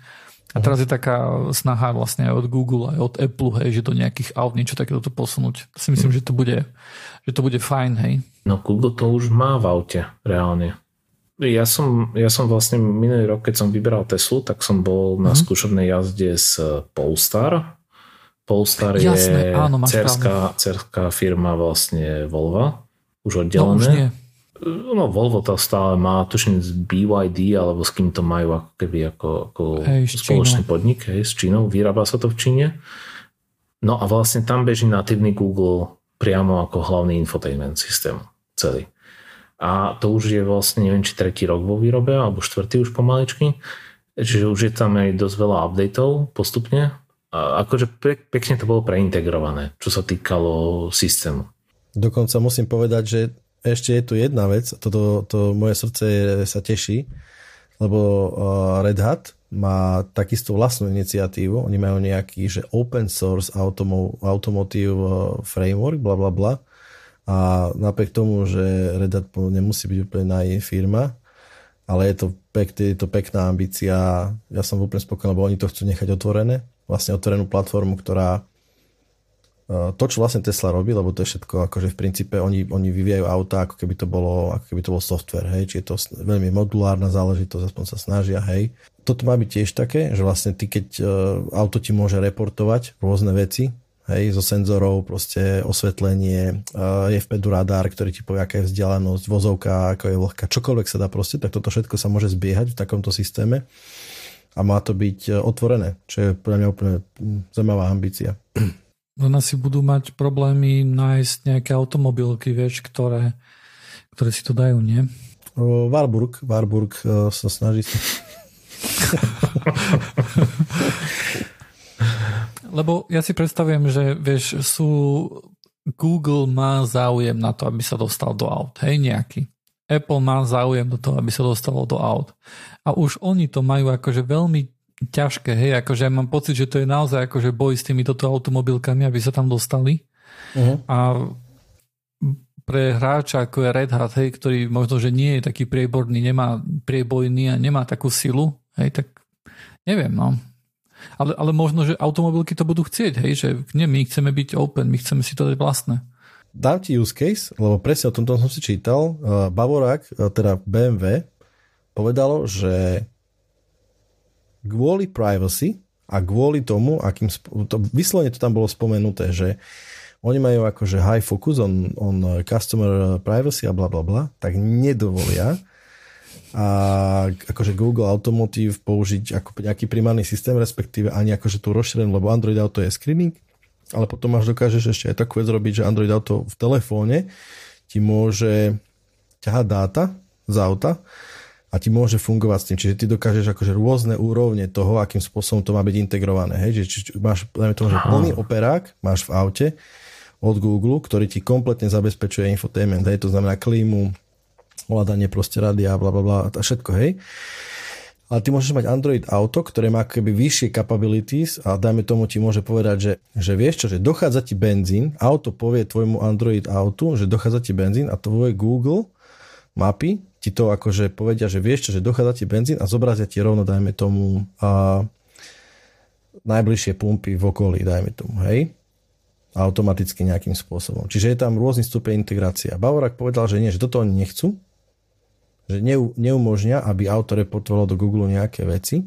A teraz je taká snaha vlastne aj od Google, aj od Apple, hej, že do nejakých aut niečo takéto posunúť. Si myslím, že to bude, že to bude fajn, hej. No Google to už má v aute, reálne. Ja som, ja som vlastne minulý rok, keď som vyberal Teslu, tak som bol na mm. skúšobnej jazde s Polestar. Polestar Jasné, je áno, cerská, cerská firma vlastne Volvo, už oddelené. No, už nie. No Volvo to stále má, tuším z BYD, alebo s kým to majú ako keby ako, ako hej, spoločný Čínou. podnik, hej, s Čínou, vyrába sa to v Číne. No a vlastne tam beží natívny Google priamo ako hlavný infotainment systém celý. A to už je vlastne, neviem, či tretí rok vo výrobe, alebo štvrtý už pomaličky. Čiže už je tam aj dosť veľa updateov postupne. A akože pekne to bolo preintegrované, čo sa týkalo systému. Dokonca musím povedať, že ešte je tu jedna vec, toto to moje srdce sa teší, lebo Red Hat má takisto vlastnú iniciatívu, oni majú nejaký, že open source automo, automotive framework, bla bla bla, a napriek tomu, že Red Hat nemusí byť úplne naj firma, ale je to, pek, je to pekná ambícia. Ja som úplne spokojný, lebo oni to chcú nechať otvorené. Vlastne otvorenú platformu, ktorá e, to, čo vlastne Tesla robí, lebo to je všetko, akože v princípe oni, oni vyvíjajú auta, ako keby to bolo, ako keby to bol software, hej, či je to veľmi modulárna záležitosť, aspoň sa snažia, hej. Toto má byť tiež také, že vlastne ty, keď uh, auto ti môže reportovať rôzne veci, hej, zo senzorov, proste osvetlenie, je v pedu radar, ktorý ti povie, aká je vzdialenosť, vozovka, ako je vlhká, čokoľvek sa dá proste, tak toto všetko sa môže zbiehať v takomto systéme a má to byť e, otvorené, čo je pre mňa úplne zaujímavá ambícia. No si budú mať problémy nájsť nejaké automobilky, vieš, ktoré, ktoré si to dajú, nie? Warburg, Warburg e, sa snaží Lebo ja si predstavujem, že vieš, sú Google má záujem na to, aby sa dostal do aut, hej, nejaký. Apple má záujem do toho, aby sa dostalo do aut. A už oni to majú akože veľmi ťažké, hej, akože ja mám pocit, že to je naozaj akože boj s týmito automobilkami, aby sa tam dostali. Uh-huh. A pre hráča ako je Red Hat, hej, ktorý možno, že nie je taký prieborný, nemá priebojný a nemá takú silu, hej, tak neviem, no. Ale, ale možno, že automobilky to budú chcieť, hej, že nie, my chceme byť open, my chceme si to dať vlastné. Dám ti use case, lebo presne o tomto som si čítal. Bavorák, teda BMW, povedalo, že kvôli privacy a kvôli tomu, akým, to, vyslovene to tam bolo spomenuté, že oni majú akože high focus on, on customer privacy a bla bla bla, tak nedovolia, a akože Google Automotive použiť ako nejaký primárny systém, respektíve ani akože tu rozšírenú, lebo Android Auto je screening, ale potom až dokážeš ešte aj takú vec robiť, že Android Auto v telefóne ti môže ťahať dáta z auta a ti môže fungovať s tým. Čiže ty dokážeš akože rôzne úrovne toho, akým spôsobom to má byť integrované. Hej? Že, či, máš, dajme tomu, že plný operák máš v aute od Google, ktorý ti kompletne zabezpečuje infotainment. Hej? To znamená klímu, ovládanie proste rádia, bla bla bla a všetko, hej. Ale ty môžeš mať Android Auto, ktoré má keby vyššie capabilities a dajme tomu ti môže povedať, že, že vieš čo, že dochádza ti benzín, auto povie tvojmu Android Autu, že dochádza ti benzín a tvoje Google mapy ti to akože povedia, že vieš čo, že dochádza ti benzín a zobrazia ti rovno, dajme tomu, a najbližšie pumpy v okolí, dajme tomu, hej automaticky nejakým spôsobom. Čiže je tam rôzny stupeň integrácia. Bavorak povedal, že nie, že toto oni nechcú, že neumožňa, aby auto reportovalo do Google nejaké veci.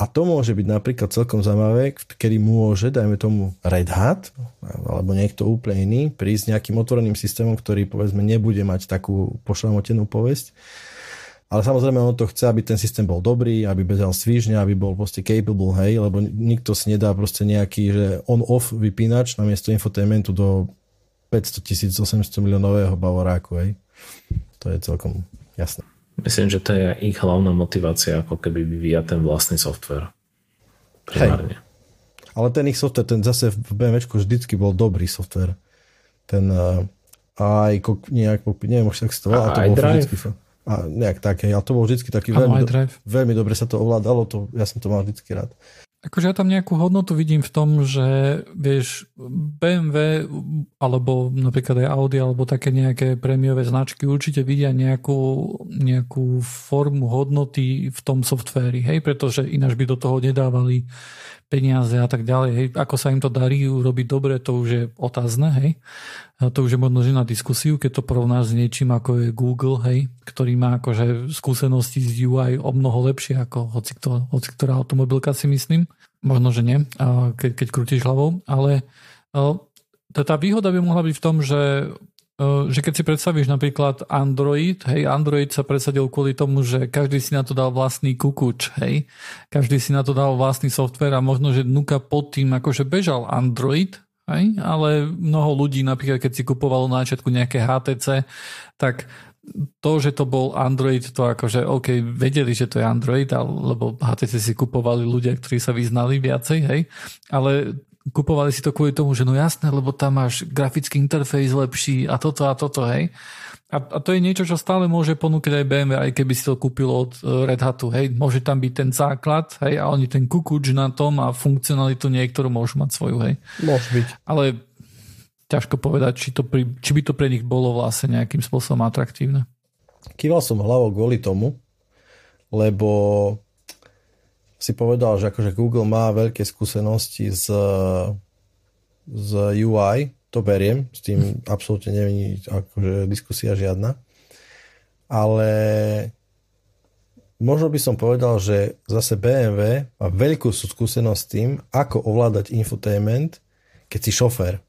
A to môže byť napríklad celkom zaujímavé, kedy môže, dajme tomu Red Hat, alebo niekto úplne iný, prísť nejakým otvoreným systémom, ktorý povedzme nebude mať takú pošlamotenú povesť. Ale samozrejme ono to chce, aby ten systém bol dobrý, aby bezal svížňa, aby bol proste capable, hej, lebo nikto si nedá proste nejaký, že on-off vypínač na miesto infotainmentu do 500 tisíc 800 miliónového bavoráku, hej. To je celkom Jasné. Myslím, že to je ich hlavná motivácia, ako keby vyvíjať ten vlastný software. Primárne. Hej. Ale ten ich software, ten zase v BMW vždycky bol dobrý software. Ten uh, aj nejak, neviem už tak to volá, to bol vždycky, a nejak také, ale to bol vždycky taký veľmi, do, veľmi dobre sa to ovládalo, to, ja som to mal vždycky rád. Akože ja tam nejakú hodnotu vidím v tom, že vieš, BMW alebo napríklad aj Audi alebo také nejaké prémiové značky určite vidia nejakú, nejakú formu hodnoty v tom softvéri, hej, pretože ináč by do toho nedávali peniaze a tak ďalej. Hej. Ako sa im to darí urobiť dobre, to už je otázne, hej. A to už je možno že na diskusiu, keď to porovnáš s niečím ako je Google, hej, ktorý má akože skúsenosti z UI o mnoho lepšie ako hoci, kto, hoci ktorá automobilka si myslím. Možno, že nie, keď, keď krútiš hlavou, ale tá výhoda by mohla byť v tom, že že keď si predstavíš napríklad Android, hej, Android sa presadil kvôli tomu, že každý si na to dal vlastný kukuč, hej, každý si na to dal vlastný software a možno, že dnuka pod tým akože bežal Android, hej? ale mnoho ľudí, napríklad keď si kupovalo na začiatku nejaké HTC, tak to, že to bol Android, to akože OK, vedeli, že to je Android, lebo HTC si kupovali ľudia, ktorí sa vyznali viacej, hej, ale kupovali si to kvôli tomu, že no jasné, lebo tam máš grafický interfejs lepší a toto a toto, hej. A, a to je niečo, čo stále môže ponúkať aj BMW, aj keby si to kúpil od e, Red Hatu, hej. Môže tam byť ten základ, hej, a oni ten kukuč na tom a funkcionalitu niektorú môžu mať svoju, hej. Môže byť. Ale ťažko povedať, či, to pri, či by to pre nich bolo vlastne nejakým spôsobom atraktívne. Kýval som hlavou kvôli tomu, lebo si povedal, že akože Google má veľké skúsenosti z, z UI, to beriem, s tým absolútne není akože diskusia žiadna, ale možno by som povedal, že zase BMW má veľkú skúsenosť s tým, ako ovládať infotainment, keď si šofér.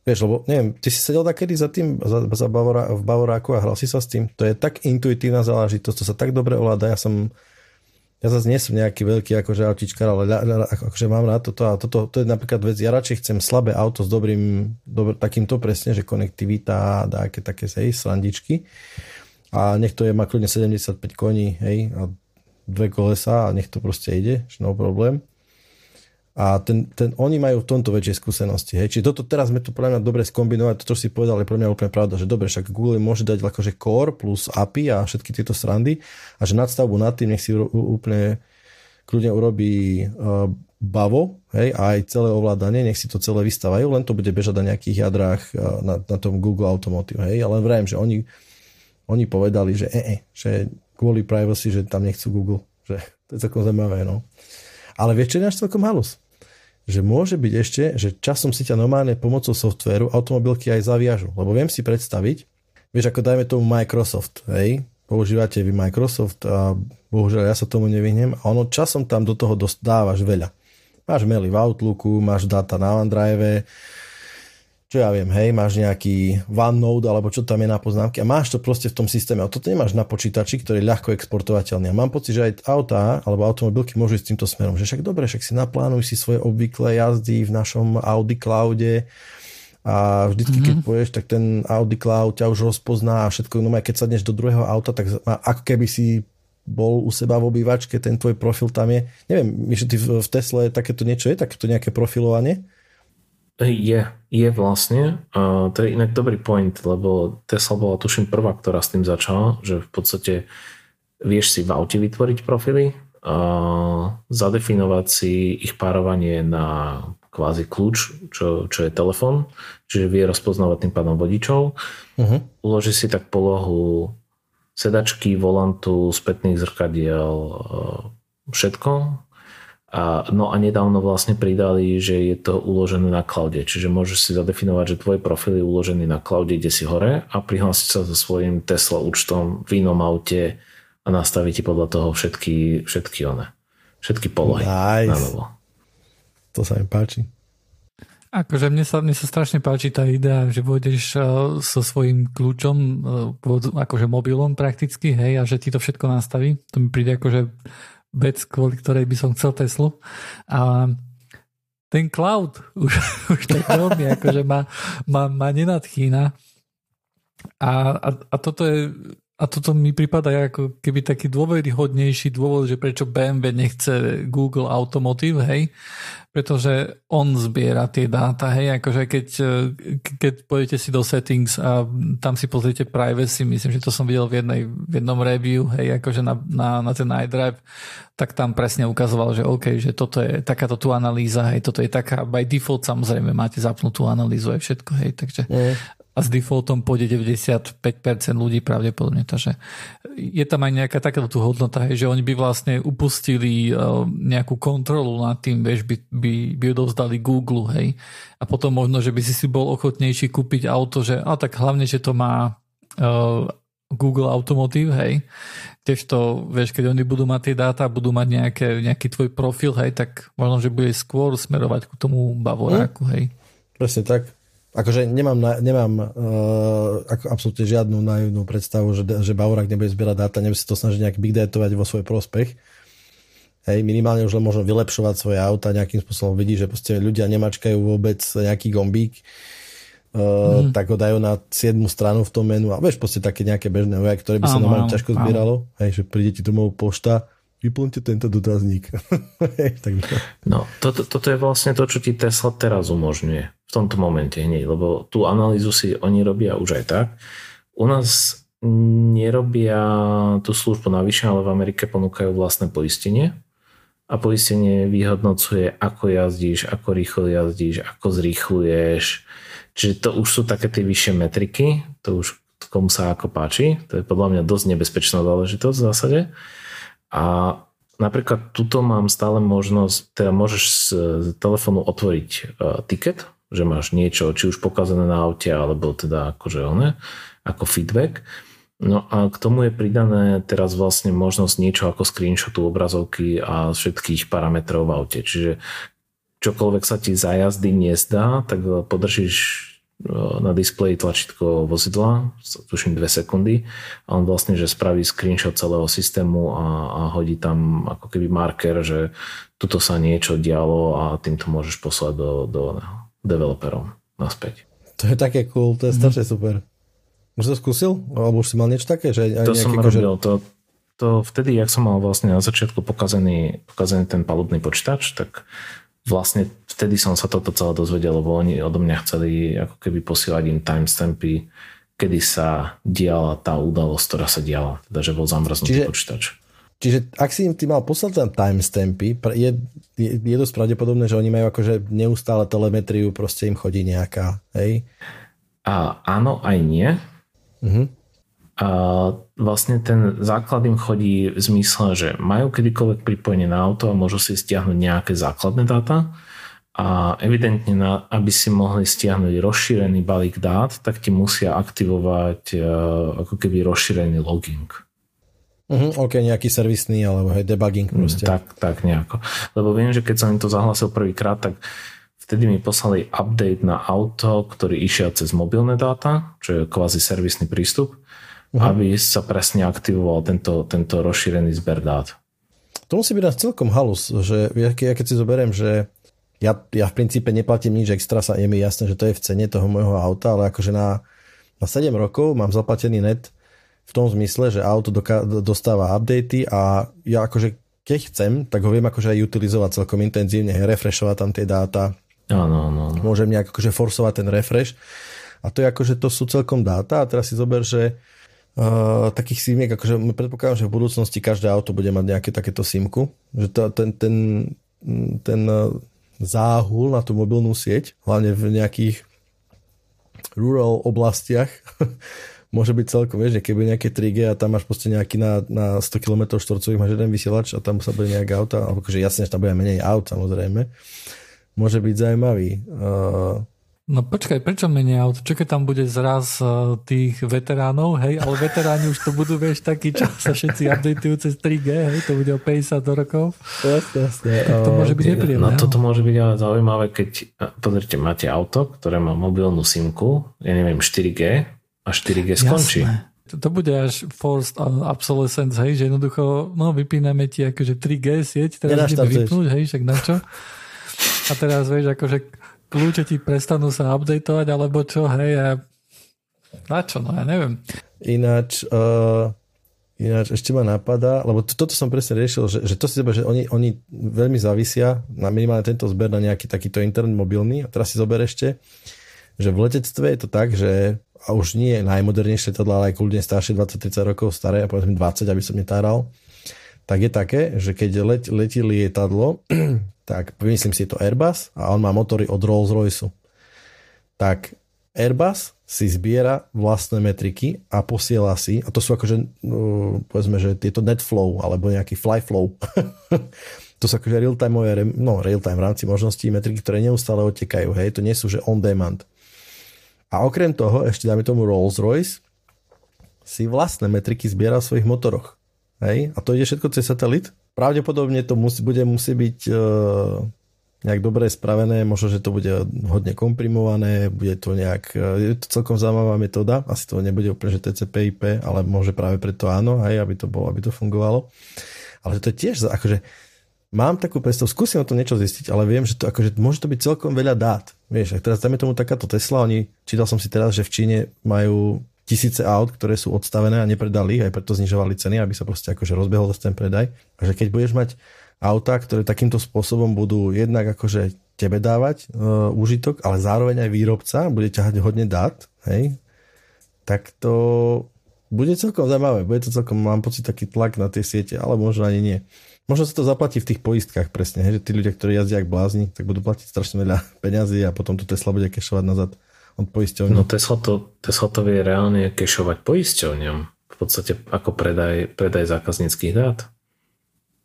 Vieš, lebo neviem, ty si sedel takedy za tým za, za Bavora, v Bavoráku a hral si sa s tým. To je tak intuitívna záležitosť, to sa tak dobre ovláda. Ja som, ja zase nie som nejaký veľký akože autičkar, ale akože mám na toto a toto, to je napríklad vec, ja radšej chcem slabé auto s dobrým, dobr, takýmto presne, že konektivita a také, také hej, srandičky. A nech to je, má kľudne 75 koní, hej, a dve kolesa a nech to proste ide, no problém. A ten, ten, oni majú v tomto väčšie skúsenosti. Hej. Čiže toto teraz sme to podľa mňa dobre skombinovať, to, čo si povedal, je pre mňa úplne pravda, že dobre, však Google môže dať akože core plus API a všetky tieto srandy a že nadstavbu nad tým nech si úplne kľudne urobí uh, bavo, hej, a aj celé ovládanie, nech si to celé vystávajú, len to bude bežať na nejakých jadrách uh, na, na tom Google Automotive, hej, ale vrajem, že oni, oni povedali, že e, e, že kvôli privacy, že tam nechcú Google, že to je celkom zaujímavé, no. Ale vieš, čo celkom halus? Že môže byť ešte, že časom si ťa normálne pomocou softvéru automobilky aj zaviažu. Lebo viem si predstaviť, vieš, ako dajme tomu Microsoft, hej, používate vy Microsoft a bohužiaľ ja sa tomu nevyhnem a ono časom tam do toho dávaš veľa. Máš maily v Outlooku, máš data na OneDrive, čo ja viem, hej, máš nejaký OneNote alebo čo tam je na poznámky a máš to proste v tom systéme. A toto nemáš na počítači, ktorý je ľahko exportovateľný. A mám pocit, že aj autá alebo automobilky môžu ísť týmto smerom. Že však dobre, však si naplánuj si svoje obvyklé jazdy v našom Audi Cloude a vždycky, mm-hmm. keď mhm. poješ, tak ten Audi Cloud ťa už rozpozná a všetko, no aj keď sadneš do druhého auta, tak ako keby si bol u seba v obývačke, ten tvoj profil tam je. Neviem, že ty v Tesle takéto niečo je, takéto nejaké profilovanie? Je, je vlastne. A to je inak dobrý point, lebo Tesla bola tuším prvá, ktorá s tým začala, že v podstate vieš si v aute vytvoriť profily, a zadefinovať si ich párovanie na kvázi kľúč, čo, čo je telefon, čiže vie rozpoznávať tým pádom vodičov. Uh-huh. Uloží si tak polohu sedačky, volantu, spätných zrkadiel, všetko a, no a nedávno vlastne pridali, že je to uložené na cloude, čiže môžeš si zadefinovať, že tvoj profil je uložený na cloude, kde si hore a prihlásiť sa so svojím Tesla účtom v inom aute a nastaviť ti podľa toho všetky, všetky one, všetky polohy nice. na novo. To sa mi páči. Akože mne sa, mne sa strašne páči tá idea, že pôjdeš uh, so svojím kľúčom, uh, akože mobilom prakticky, hej, a že ti to všetko nastaví. To mi príde akože vec, kvôli ktorej by som chcel Teslu. A ten cloud už, už tak veľmi akože ma, ma, ma nenadchýna. A, a, a toto je a toto mi prípada ako keby taký dôveryhodnejší dôvod, že prečo BMW nechce Google Automotive, hej, pretože on zbiera tie dáta, hej, akože keď, keď pôjdete si do settings a tam si pozriete privacy, myslím, že to som videl v, jednej, v jednom review, hej, akože na, na, na ten iDrive, tak tam presne ukazoval, že OK, že toto je takáto tu analýza, hej, toto je taká, by default samozrejme máte zapnutú analýzu aj všetko, hej, takže mm a s defaultom pôjde 95% ľudí pravdepodobne. Takže je tam aj nejaká takáto tu hodnota, že oni by vlastne upustili eh, nejakú kontrolu nad tým, vieš, by, by, by odovzdali Google, hej. A potom možno, že by si si bol ochotnejší kúpiť auto, že a tak hlavne, že to má uh, Google Automotive, hej. to, vieš, keď oni budú mať tie dáta, budú mať nejaké, nejaký tvoj profil, hej, tak možno, že bude skôr smerovať k tomu Bavoráku, hej. Presne tak. Akože nemám, nemám uh, ako absolútne žiadnu naivnú predstavu, že, že Baurak nebude zbierať dáta, nebude si to snažiť nejak big datovať vo svoj prospech. Hej, minimálne už len možno vylepšovať svoje auta, nejakým spôsobom vidí, že proste ľudia nemačkajú vôbec nejaký gombík, uh, mm. tak ho dajú na 7 stranu v tom menu a vieš, proste také nejaké bežné údaje, ktoré by sa normálne ťažko zbieralo, hej, že príde ti domov pošta, vyplňte tento dotazník. no, toto, toto je vlastne to, čo ti Tesla teraz umožňuje v tomto momente hneď, lebo tú analýzu si oni robia už aj tak. U nás nerobia tú službu navyše, ale v Amerike ponúkajú vlastné poistenie a poistenie vyhodnocuje, ako jazdíš, ako rýchlo jazdíš, ako zrýchluješ. Čiže to už sú také tie vyššie metriky, to už komu sa ako páči. To je podľa mňa dosť nebezpečná záležitosť v zásade. A napríklad tuto mám stále možnosť, teda môžeš z telefónu otvoriť uh, tiket, že máš niečo, či už pokazané na aute, alebo teda akože one, ako feedback No a k tomu je pridané teraz vlastne možnosť niečo ako screenshotu obrazovky a všetkých parametrov v aute. Čiže čokoľvek sa ti za jazdy nezdá, tak podržíš e, na displeji tlačítko vozidla, tuším 2 sekundy a on vlastne, že spraví screenshot celého systému a, a hodí tam ako keby marker, že tuto sa niečo dialo a týmto môžeš poslať do, do developerov naspäť. To je také cool, to je strašne mm. super. Už to skúsil? Alebo už si mal niečo také? Že to som robil. Že... To, to vtedy, jak som mal vlastne na začiatku pokazený, pokazený ten palubný počítač, tak vlastne vtedy som sa toto celé dozvedel, lebo oni odo mňa chceli ako keby posielať im timestampy, kedy sa diala tá udalosť, ktorá sa diala. Teda, že bol zamrznutý čiže, počítač. Čiže ak si im ty mal poslať tam timestampy, je, je, je dosť pravdepodobné, že oni majú akože neustále telemetriu, proste im chodí nejaká, hej? A áno, aj nie. Uh-huh. A vlastne ten základ im chodí v zmysle, že majú kedykoľvek pripojenie na auto a môžu si stiahnuť nejaké základné dáta a evidentne, na, aby si mohli stiahnuť rozšírený balík dát, tak ti musia aktivovať uh, ako keby rozšírený logging. Uh-huh, ok, nejaký servisný alebo hej, debugging mm, proste. Tak, tak nejako. Lebo viem, že keď som im to zahlasil prvýkrát, tak Vtedy mi poslali update na auto, ktorý išiel cez mobilné dáta, čo je kvázi servisný prístup, uh-huh. aby sa presne aktivoval tento, tento rozšírený zber dát. To musí byť nás celkom halus, že ja, ja keď si zoberiem, že ja, ja v princípe neplatím nič extra, sa je mi jasné, že to je v cene toho môjho auta, ale akože na, na 7 rokov mám zaplatený net v tom zmysle, že auto doka- dostáva updaty a ja akože keď chcem, tak ho viem akože aj utilizovať celkom intenzívne, refreshovať tam tie dáta, Áno, áno. Môžem nejak akože forsovať ten refresh. A to je akože to sú celkom dáta a teraz si zober, že uh, takých simiek, akože predpokladám, že v budúcnosti každé auto bude mať nejaké takéto simku, že to, ten, ten, ten uh, záhul na tú mobilnú sieť, hlavne v nejakých rural oblastiach, môže byť celkom, vieš, že keby nejaké 3G a tam máš proste nejaký na, na 100 km štvorcových máš jeden vysielač a tam sa bude nejaké auta, alebo akože jasne, že tam bude menej aut samozrejme, môže byť zaujímavý. Uh, No počkaj, prečo menej aut? Čo keď tam bude zraz uh, tých veteránov, hej, ale veteráni už to budú, vieš, taký čas sa všetci updateujú cez 3G, hej, to bude o 50 do rokov. Jasne, jasne. Tak to môže byť nepríjemné. No toto môže byť ale zaujímavé, keď, pozrite, máte auto, ktoré má mobilnú simku, ja neviem, 4G a 4G skončí. Jasné. To bude až forced obsolescence, hej, že jednoducho, no vypíname ti akože 3G sieť, teraz ideme vypnúť, hej, však na čo? A teraz vieš, akože kľúče ti prestanú sa updateovať, alebo čo, hej, a na čo, no ja neviem. Ináč, uh, ináč ešte ma napadá, lebo to, toto som presne riešil, že, že to si zober, že oni, oni veľmi závisia na minimálne tento zber na nejaký takýto internet mobilný. A teraz si zober ešte, že v letectve je to tak, že a už nie je najmodernejšie letadlo, ale aj kľudne staršie 20-30 rokov staré, a povedzme 20, aby som netáral, tak je také, že keď let, letí lietadlo, tak myslím si, je to Airbus a on má motory od Rolls-Royce. Tak Airbus si zbiera vlastné metriky a posiela si, a to sú akože, no, povedzme, že tieto NetFlow alebo nejaký FlyFlow. to sú akože real-time, no real-time v rámci možností metriky, ktoré neustále otekajú, hej, to nie sú, že on demand. A okrem toho, ešte dáme tomu Rolls-Royce, si vlastné metriky zbiera v svojich motoroch. Hej? A to ide všetko cez satelit. Pravdepodobne to musí, bude musí byť uh, nejak dobre spravené, možno, že to bude hodne komprimované, bude to nejak, uh, je to celkom zaujímavá metóda, asi to nebude úplne, že TCP IP, ale môže práve preto áno, hej, aby to bolo, aby to fungovalo. Ale to je tiež, akože mám takú predstavu, skúsim o tom niečo zistiť, ale viem, že to akože môže to byť celkom veľa dát. Vieš, ak teraz dáme tomu takáto Tesla, oni, čítal som si teraz, že v Číne majú tisíce aut, ktoré sú odstavené a nepredali, aj preto znižovali ceny, aby sa proste akože rozbehol ten predaj. A že keď budeš mať auta, ktoré takýmto spôsobom budú jednak akože tebe dávať uh, úžitok, ale zároveň aj výrobca bude ťahať hodne dát, hej, tak to bude celkom zaujímavé. Bude to celkom, mám pocit, taký tlak na tie siete, ale možno ani nie. Možno sa to zaplatí v tých poistkách presne, hej, že tí ľudia, ktorí jazdia ako blázni, tak budú platiť strašne veľa peňazí a potom tu Tesla bude kešovať nazad od poisťovní. No Tesla to, Tesla to vie reálne kešovať poisťovňom. V podstate ako predaj, predaj zákazníckých dát.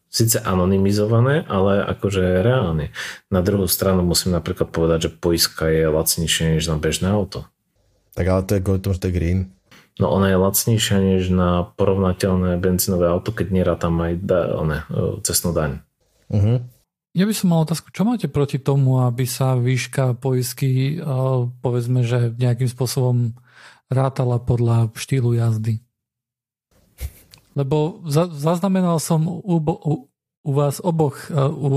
Sice anonymizované, ale akože reálne. Na druhú stranu musím napríklad povedať, že poistka je lacnejšia než na bežné auto. Tak ale to je kvôli tomu, že to je green. No ona je lacnejšia než na porovnateľné benzínové auto, keď tam aj da, one, e, cestnú daň. Uh-huh. Ja by som mal otázku, čo máte proti tomu, aby sa výška poisky e, povedzme, že nejakým spôsobom rátala podľa štýlu jazdy? Lebo za, zaznamenal som u, u, u vás oboch, e, u,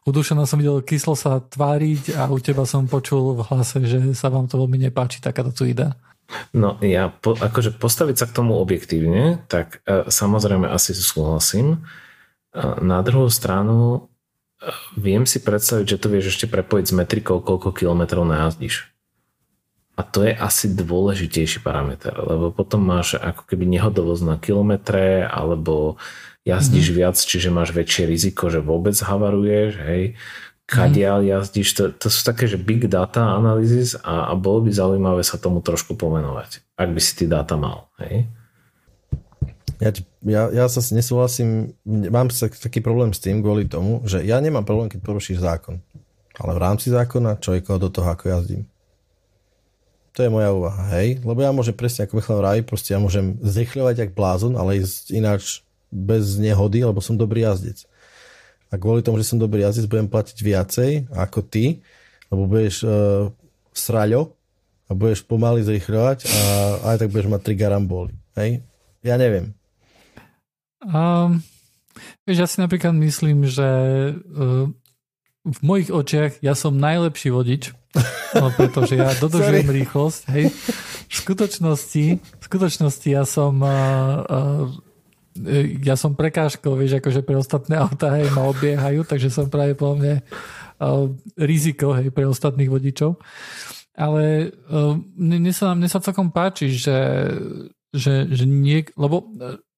u Dušana som videl kyslo sa tváriť a u teba som počul v hlase, že sa vám to veľmi nepáči, takáto tu ide. No ja, po, akože postaviť sa k tomu objektívne, tak e, samozrejme asi súhlasím. E, na druhú stranu viem si predstaviť, že to vieš ešte prepojiť s metrikou, koľko kilometrov najazdíš. A to je asi dôležitejší parameter, lebo potom máš ako keby nehodovosť na kilometre, alebo jazdíš mm-hmm. viac, čiže máš väčšie riziko, že vôbec havaruješ, hej kadiaľ jazdíš, to, to sú také, že big data analysis a, a bolo by zaujímavé sa tomu trošku pomenovať, ak by si ty dáta mal. Hej? Ja, ja, ja sa nesúhlasím, mám sa taký problém s tým kvôli tomu, že ja nemám problém, keď porušíš zákon. Ale v rámci zákona čo je do toho, ako jazdím. To je moja úvaha, hej? Lebo ja môžem presne ako Michal Raj, proste ja môžem zrychľovať jak blázon, ale ísť ináč bez nehody, lebo som dobrý jazdec a kvôli tomu, že som dobrý jazdec, budem platiť viacej ako ty, lebo budeš uh, sraľo a budeš pomaly zrychľovať a aj tak budeš mať tri garamboly. Hej? Ja neviem. Um, vieš, ja si napríklad myslím, že uh, v mojich očiach ja som najlepší vodič, no, pretože ja dodržujem rýchlosť. Hej. V skutočnosti, v skutočnosti ja som uh, uh, ja som prekážkou, vieš, akože pre ostatné autá hej, ma obiehajú, takže som práve po mne uh, riziko hej, pre ostatných vodičov. Ale uh, mne, sa, mne sa celkom páči, že, že, že nie, lebo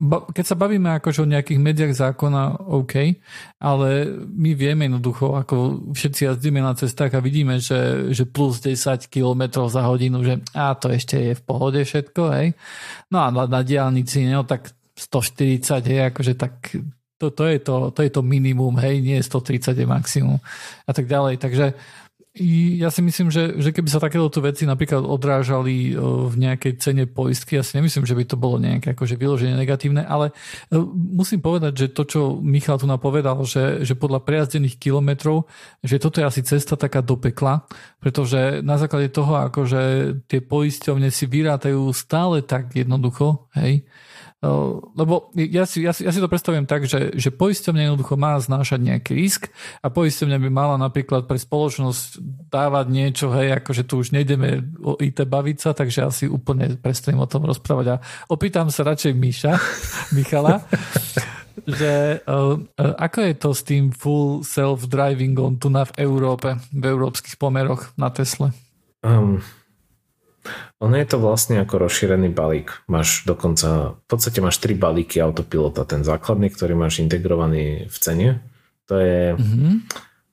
ba, keď sa bavíme akože o nejakých mediách zákona, OK, ale my vieme jednoducho, ako všetci jazdíme na cestách a vidíme, že, že plus 10 km za hodinu, že a to ešte je v pohode všetko, hej. No a na, na diálnici, no tak 140, hej, akože tak to, to, je to, to je to minimum, hej, nie 130 je maximum a tak ďalej. Takže ja si myslím, že, že keby sa takéto veci napríklad odrážali v nejakej cene poistky, ja si nemyslím, že by to bolo nejaké akože vyloženie negatívne, ale e, musím povedať, že to, čo Michal tu napovedal, že, že podľa prejazdených kilometrov, že toto je asi cesta taká do pekla, pretože na základe toho, akože tie poisťovne si vyrátajú stále tak jednoducho, hej, lebo ja si, ja, si, ja si to predstavujem tak, že, že poisťovňa jednoducho má znášať nejaký risk a poisťovňa by mala napríklad pre spoločnosť dávať niečo, hej, akože tu už nejdeme o IT baviť sa, takže asi úplne prestanem o tom rozprávať a opýtam sa radšej Míša, Michala, že ako je to s tým full self-drivingom tu na v Európe, v európskych pomeroch na Tesle? Um, ono je to vlastne ako rozšírený balík. Máš dokonca, v podstate máš tri balíky autopilota. Ten základný, ktorý máš integrovaný v cene, to je, mm-hmm.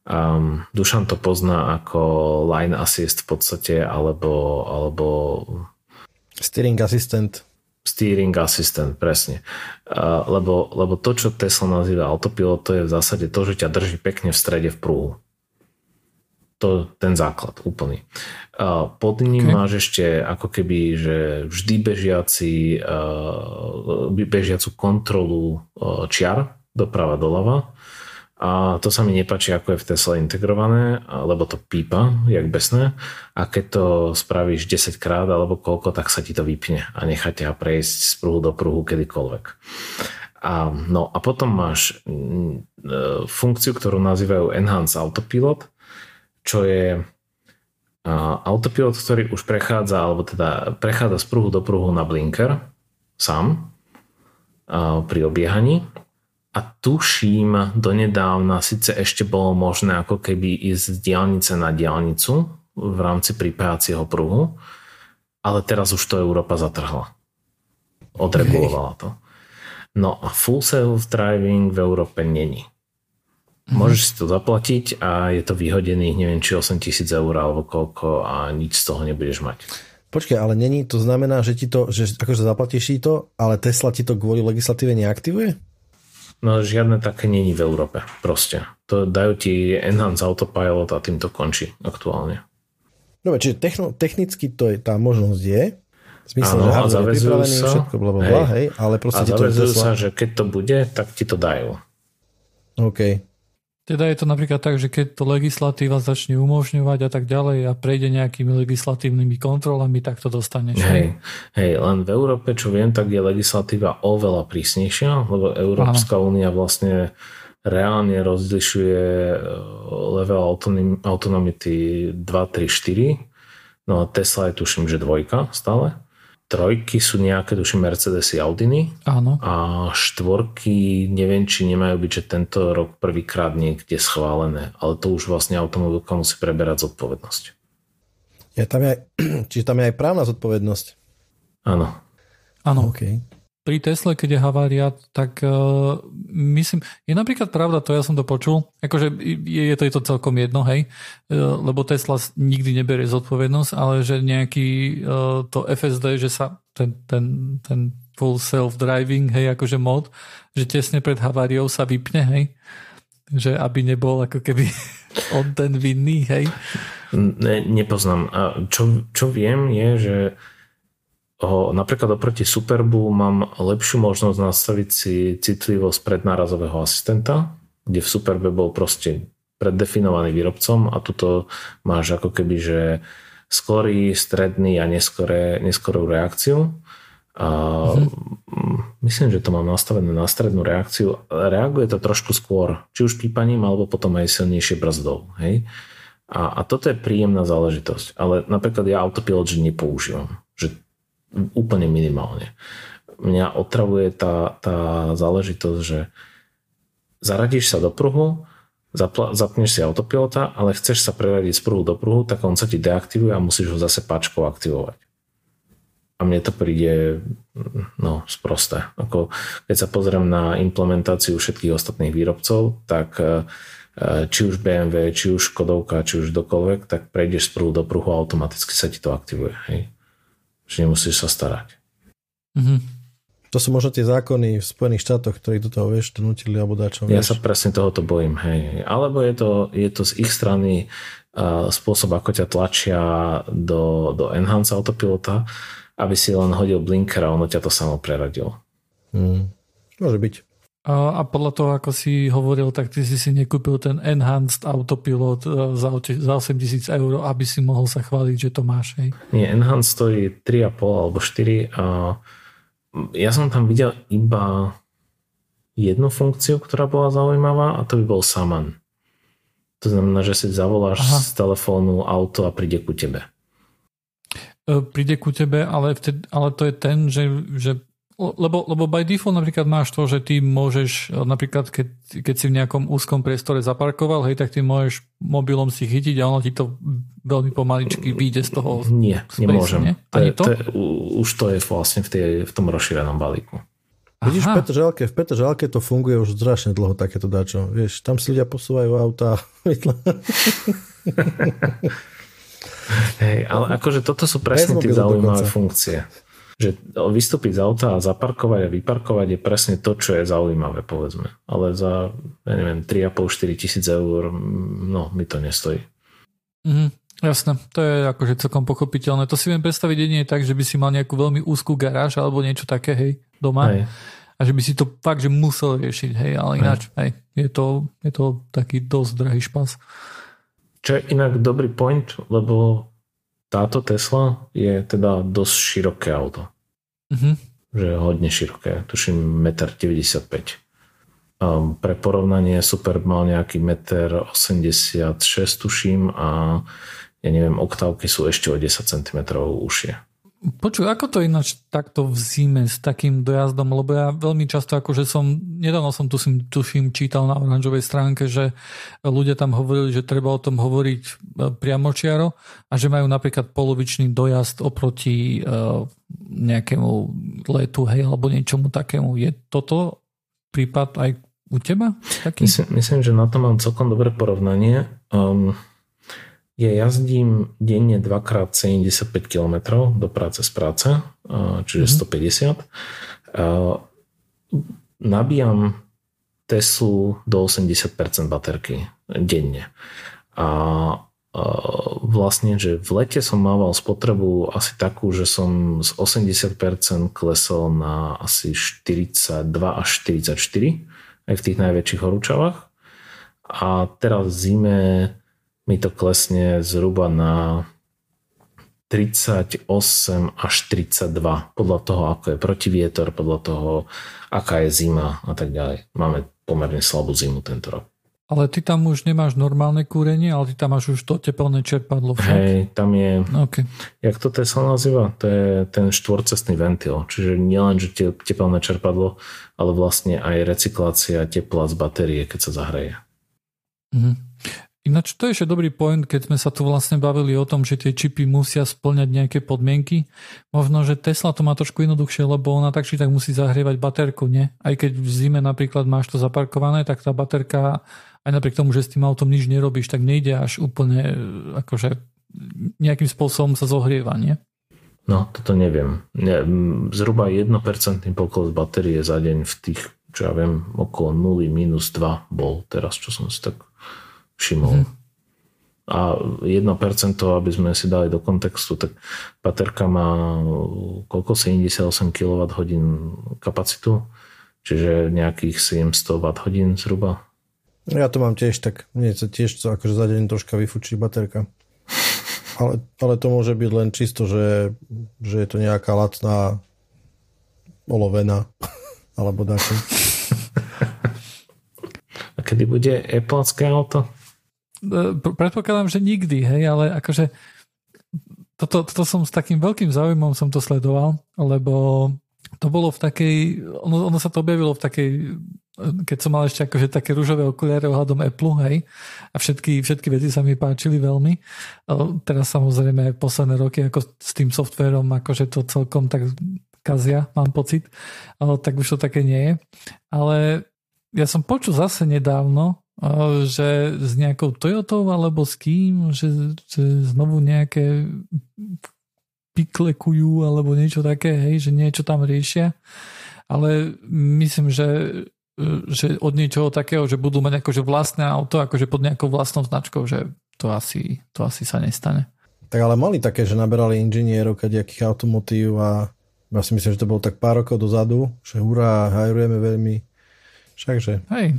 um, Dušan to pozná ako line assist v podstate, alebo, alebo steering assistant. Steering assistant, presne. Uh, lebo, lebo to, čo Tesla nazýva autopilot, to je v zásade to, že ťa drží pekne v strede v prúhu to ten základ úplný. Pod ním okay. máš ešte ako keby, že vždy bežiaci, bežiacu kontrolu čiar doprava doľava. A to sa mi nepáči, ako je v Tesla integrované, lebo to pípa, jak besné. A keď to spravíš 10 krát alebo koľko, tak sa ti to vypne a nechá ťa prejsť z pruhu do pruhu kedykoľvek. A, no a potom máš funkciu, ktorú nazývajú Enhance Autopilot, čo je autopilot, ktorý už prechádza, alebo teda prechádza z pruhu do pruhu na blinker sám pri obiehaní a tuším donedávna síce ešte bolo možné ako keby ísť z diálnice na diálnicu v rámci pripájacieho pruhu, ale teraz už to Európa zatrhla. Odregulovala to. No a full self-driving v Európe není. Mm-hmm. Môžeš si to zaplatiť a je to vyhodených neviem či 8 tisíc eur alebo koľko a nič z toho nebudeš mať. Počkaj, ale není, to znamená, že ti to, že akože zaplatíš si to, ale Tesla ti to kvôli legislatíve neaktivuje? No žiadne také není v Európe, proste. To dajú ti Enhance Autopilot a tým to končí aktuálne. Dobre, čiže techno, technicky to je, tá možnosť je, v zmysle, že je pripravený, sa, všetko bla, hej, hej, ale proste a ti to sa, že keď to bude, tak ti to dajú. OK. Teda je to napríklad tak, že keď to legislatíva začne umožňovať a tak ďalej a prejde nejakými legislatívnymi kontrolami, tak to dostaneš. Hej, hej, len v Európe, čo viem, tak je legislatíva oveľa prísnejšia, lebo Európska únia vlastne reálne rozlišuje e, level autonomity 2, 3, 4. No a Tesla je tuším, že dvojka stále trojky sú nejaké, tuším, Mercedesy Audiny. Áno. A štvorky, neviem, či nemajú byť, že tento rok prvýkrát niekde schválené, ale to už vlastne automobilka musí preberať zodpovednosť. Ja, tam je aj, čiže tam je aj právna zodpovednosť. Áno. Áno. Okay pri Tesle, keď je havária, tak uh, myslím, je napríklad pravda, to ja som to počul, akože je, je, to, je to celkom jedno, hej, uh, lebo Tesla nikdy neberie zodpovednosť, ale že nejaký uh, to FSD, že sa ten, ten, ten full self-driving, hej, akože mod, že tesne pred haváriou sa vypne, hej, že aby nebol ako keby on ten vinný, hej. Ne, nepoznám. A čo, čo viem je, že napríklad oproti Superbu mám lepšiu možnosť nastaviť si citlivosť prednárazového asistenta, kde v Superbe bol proste preddefinovaný výrobcom a tuto máš ako keby, že skorý, stredný a neskoré, neskorú reakciu. A mm-hmm. Myslím, že to mám nastavené na strednú reakciu. Reaguje to trošku skôr, či už pípaním, alebo potom aj silnejšie brzdou. Hej? A, a toto je príjemná záležitosť. Ale napríklad ja autopilot že nepoužívam. Že úplne minimálne. Mňa otravuje tá, tá záležitosť, že zaradíš sa do pruhu, zapla- zapneš si autopilota, ale chceš sa preradiť z pruhu do pruhu, tak on sa ti deaktivuje a musíš ho zase páčkou aktivovať. A mne to príde no, sprosté. Ako, keď sa pozriem na implementáciu všetkých ostatných výrobcov, tak e, či už BMW, či už Škodovka, či už dokoľvek, tak prejdeš z pruhu do pruhu a automaticky sa ti to aktivuje. Hej že nemusíš sa starať. Mm-hmm. To sú možno tie zákony v Spojených štátoch, ktorí do toho vieš, nutili alebo dačo. Ja sa presne tohoto bojím. Hej. Alebo je to, je to z ich strany uh, spôsob, ako ťa tlačia do, do Enhance autopilota, aby si len hodil blinker a ono ťa to samo preradilo. Mm. Môže byť. A podľa toho, ako si hovoril, tak ty si si nekúpil ten Enhanced Autopilot e, za, za 8 tisíc eur, aby si mohol sa chváliť, že to máš. Hej? Nie, Enhanced stojí 3,5 alebo 4 a ja som tam videl iba jednu funkciu, ktorá bola zaujímavá a to by bol Saman. To znamená, že si zavoláš Aha. z telefónu auto a príde ku tebe. E, príde ku tebe, ale, vtedy, ale to je ten, že, že lebo, lebo by default napríklad máš to, že ty môžeš, napríklad keď, keď si v nejakom úzkom priestore zaparkoval, hej, tak ty môžeš mobilom si chytiť a ono ti to veľmi pomaličky vyjde z toho. Nie, space, nemôžem. Nie? To, je, to? to už to je vlastne v, tej, v tom rozšírenom balíku. Aha. Vidíš, v Petržalke, v Petržalke to funguje už strašne dlho takéto dačo. Vieš, tam si ľudia posúvajú auta. Hej, ale akože toto sú presne tie zaujímavé funkcie že vystúpiť z auta a zaparkovať a vyparkovať je presne to, čo je zaujímavé, povedzme. Ale za, ja neviem, 3,5-4 tisíc eur, no, mi to nestojí. Mm, jasné, to je akože celkom pochopiteľné. To si viem predstaviť jedine tak, že by si mal nejakú veľmi úzkú garáž alebo niečo také, hej, doma. Hej. A že by si to fakt, že musel riešiť, hej, ale ináč, hej, hej je, to, je to taký dosť drahý špas. Čo je inak dobrý point, lebo táto Tesla je teda dosť široké auto. Mm-hmm. Že je hodne široké. Tuším 1,95 m. Um, pre porovnanie Superb mal nejaký 1,86 m tuším a ja neviem, oktávky sú ešte o 10 cm užšie. Počuj, ako to ináč takto v zime s takým dojazdom, lebo ja veľmi často akože som, nedávno som tu tuším čítal na oranžovej stránke, že ľudia tam hovorili, že treba o tom hovoriť e, priamočiaro a že majú napríklad polovičný dojazd oproti uh, nejakému letu, hej, alebo niečomu takému. Je toto prípad aj u teba? Taký? Myslím, myslím, že na to mám celkom dobré porovnanie. Um, ja jazdím denne dvakrát 75 km do práce z práce, čiže mm-hmm. 150. Nabíjam Teslu do 80% baterky denne. A vlastne, že v lete som mával spotrebu asi takú, že som z 80% klesol na asi 42 až 44 aj v tých najväčších horúčavách. A teraz v zime mi to klesne zhruba na 38 až 32, podľa toho, ako je protivietor, podľa toho, aká je zima a tak ďalej. Máme pomerne slabú zimu tento rok. Ale ty tam už nemáš normálne kúrenie, ale ty tam máš už to teplné čerpadlo. Však? Hej, tam je, okay. jak to Tesla nazýva? To je ten štvorcestný ventil. Čiže nielen, že teplné čerpadlo, ale vlastne aj recyklácia tepla z batérie, keď sa zahreje. Mhm. Ináč to je ešte dobrý point, keď sme sa tu vlastne bavili o tom, že tie čipy musia splňať nejaké podmienky. Možno, že Tesla to má trošku jednoduchšie, lebo ona tak či tak musí zahrievať baterku, nie? Aj keď v zime napríklad máš to zaparkované, tak tá baterka, aj napriek tomu, že s tým autom nič nerobíš, tak nejde až úplne akože nejakým spôsobom sa zohrieva, nie? No, toto neviem. Zhruba 1% pokles batérie za deň v tých, čo ja viem, okolo 0 minus 2 bol teraz, čo som si tak všimol. Mm-hmm. A 1%, aby sme si dali do kontextu, tak baterka má koľko? 78 kWh kapacitu, čiže nejakých 700 Wh zhruba. Ja to mám tiež tak, mne sa tiež to akože za deň troška vyfučí baterka. Ale, ale to môže byť len čisto, že, že je to nejaká lacná olovená alebo dáčo. A kedy bude Appleské auto? E, predpokladám, že nikdy, hej, ale akože toto, toto som s takým veľkým záujmom som to sledoval, lebo to bolo v takej, ono, ono sa to objavilo v takej, keď som mal ešte akože také rúžové okuliare ohľadom Apple, hej, a všetky, všetky veci sa mi páčili veľmi. Teraz samozrejme posledné roky ako s tým softverom, akože to celkom tak kazia, mám pocit, tak už to také nie je. Ale ja som počul zase nedávno, že s nejakou Toyotou alebo s kým, že, že znovu nejaké piklekujú alebo niečo také, hej, že niečo tam riešia. Ale myslím, že, že od niečoho takého, že budú mať akože vlastné auto, akože pod nejakou vlastnou značkou, že to asi, to asi sa nestane. Tak ale mali také, že naberali inžinierov kadejakých automotív a ja si myslím, že to bolo tak pár rokov dozadu, že hurá, hajrujeme veľmi. Všakže. Hej,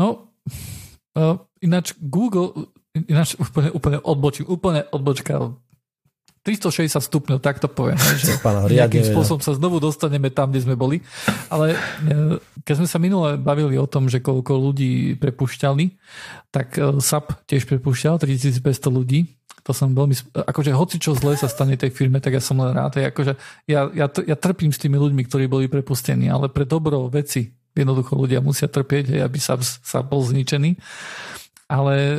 no Uh, ináč Google, ináč úplne, úplne odbočím, úplne odbočka 360 stupňov, tak to poviem. Že nejakým spôsobom sa znovu dostaneme tam, kde sme boli. Ale e, keď sme sa minule bavili o tom, že koľko ľudí prepušťali, tak e, SAP tiež prepušťal 3500 ľudí. To som veľmi... Akože hoci čo zle sa stane tej firme, tak ja som len rád. Akože ja, ja, ja trpím s tými ľuďmi, ktorí boli prepustení, ale pre dobro veci Jednoducho ľudia musia trpieť, hej, aby sa, sa bol zničený. Ale e,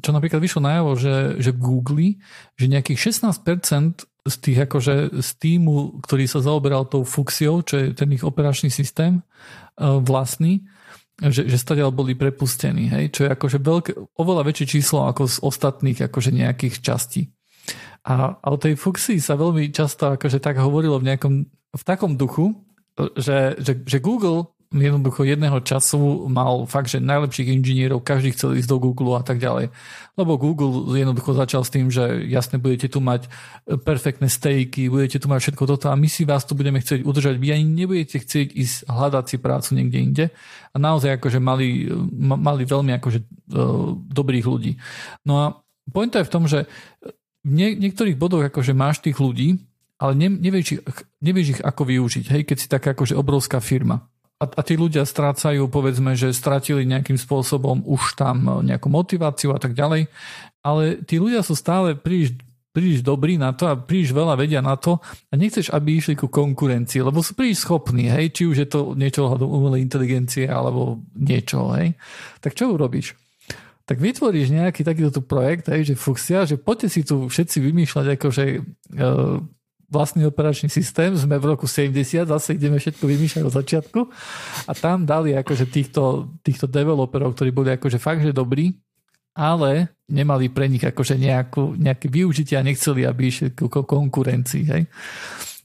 čo napríklad vyšlo najavo, že, že v Google, že nejakých 16% z tých akože z týmu, ktorý sa zaoberal tou Fuxiou, čo je ten ich operačný systém e, vlastný, že, že stadiaľ boli prepustení, hej, čo je akože veľké, oveľa väčšie číslo ako z ostatných akože nejakých častí. A, a o tej Fuxii sa veľmi často akože tak hovorilo v nejakom, v takom duchu, že, že, že Google jednoducho jedného času mal fakt, že najlepších inžinierov, každý chcel ísť do Google a tak ďalej. Lebo Google jednoducho začal s tým, že jasne budete tu mať perfektné stejky, budete tu mať všetko toto a my si vás tu budeme chcieť udržať. Vy ani nebudete chcieť ísť hľadať si prácu niekde inde. A naozaj akože mali, mali veľmi akože uh, dobrých ľudí. No a pointa je v tom, že v nie, niektorých bodoch akože máš tých ľudí, ale ne, nevieš, nevieš ich ako využiť, hej, keď si taká akože obrovská firma a, a tí ľudia strácajú, povedzme, že stratili nejakým spôsobom už tam nejakú motiváciu a tak ďalej, ale tí ľudia sú stále príliš príliš dobrí na to a príliš veľa vedia na to a nechceš, aby išli ku konkurencii, lebo sú príliš schopní, hej, či už je to niečo ohľadom umelej inteligencie alebo niečo, hej. Tak čo urobíš? Tak vytvoríš nejaký takýto projekt, hej, že fuksia, že poďte si tu všetci vymýšľať akože e, vlastný operačný systém, sme v roku 70, zase ideme všetko vymýšľať od začiatku a tam dali akože týchto, týchto developerov, ktorí boli akože fakt, že dobrí, ale nemali pre nich akože nejakú, nejaké využitie a nechceli, aby išli k konkurencii. Hej.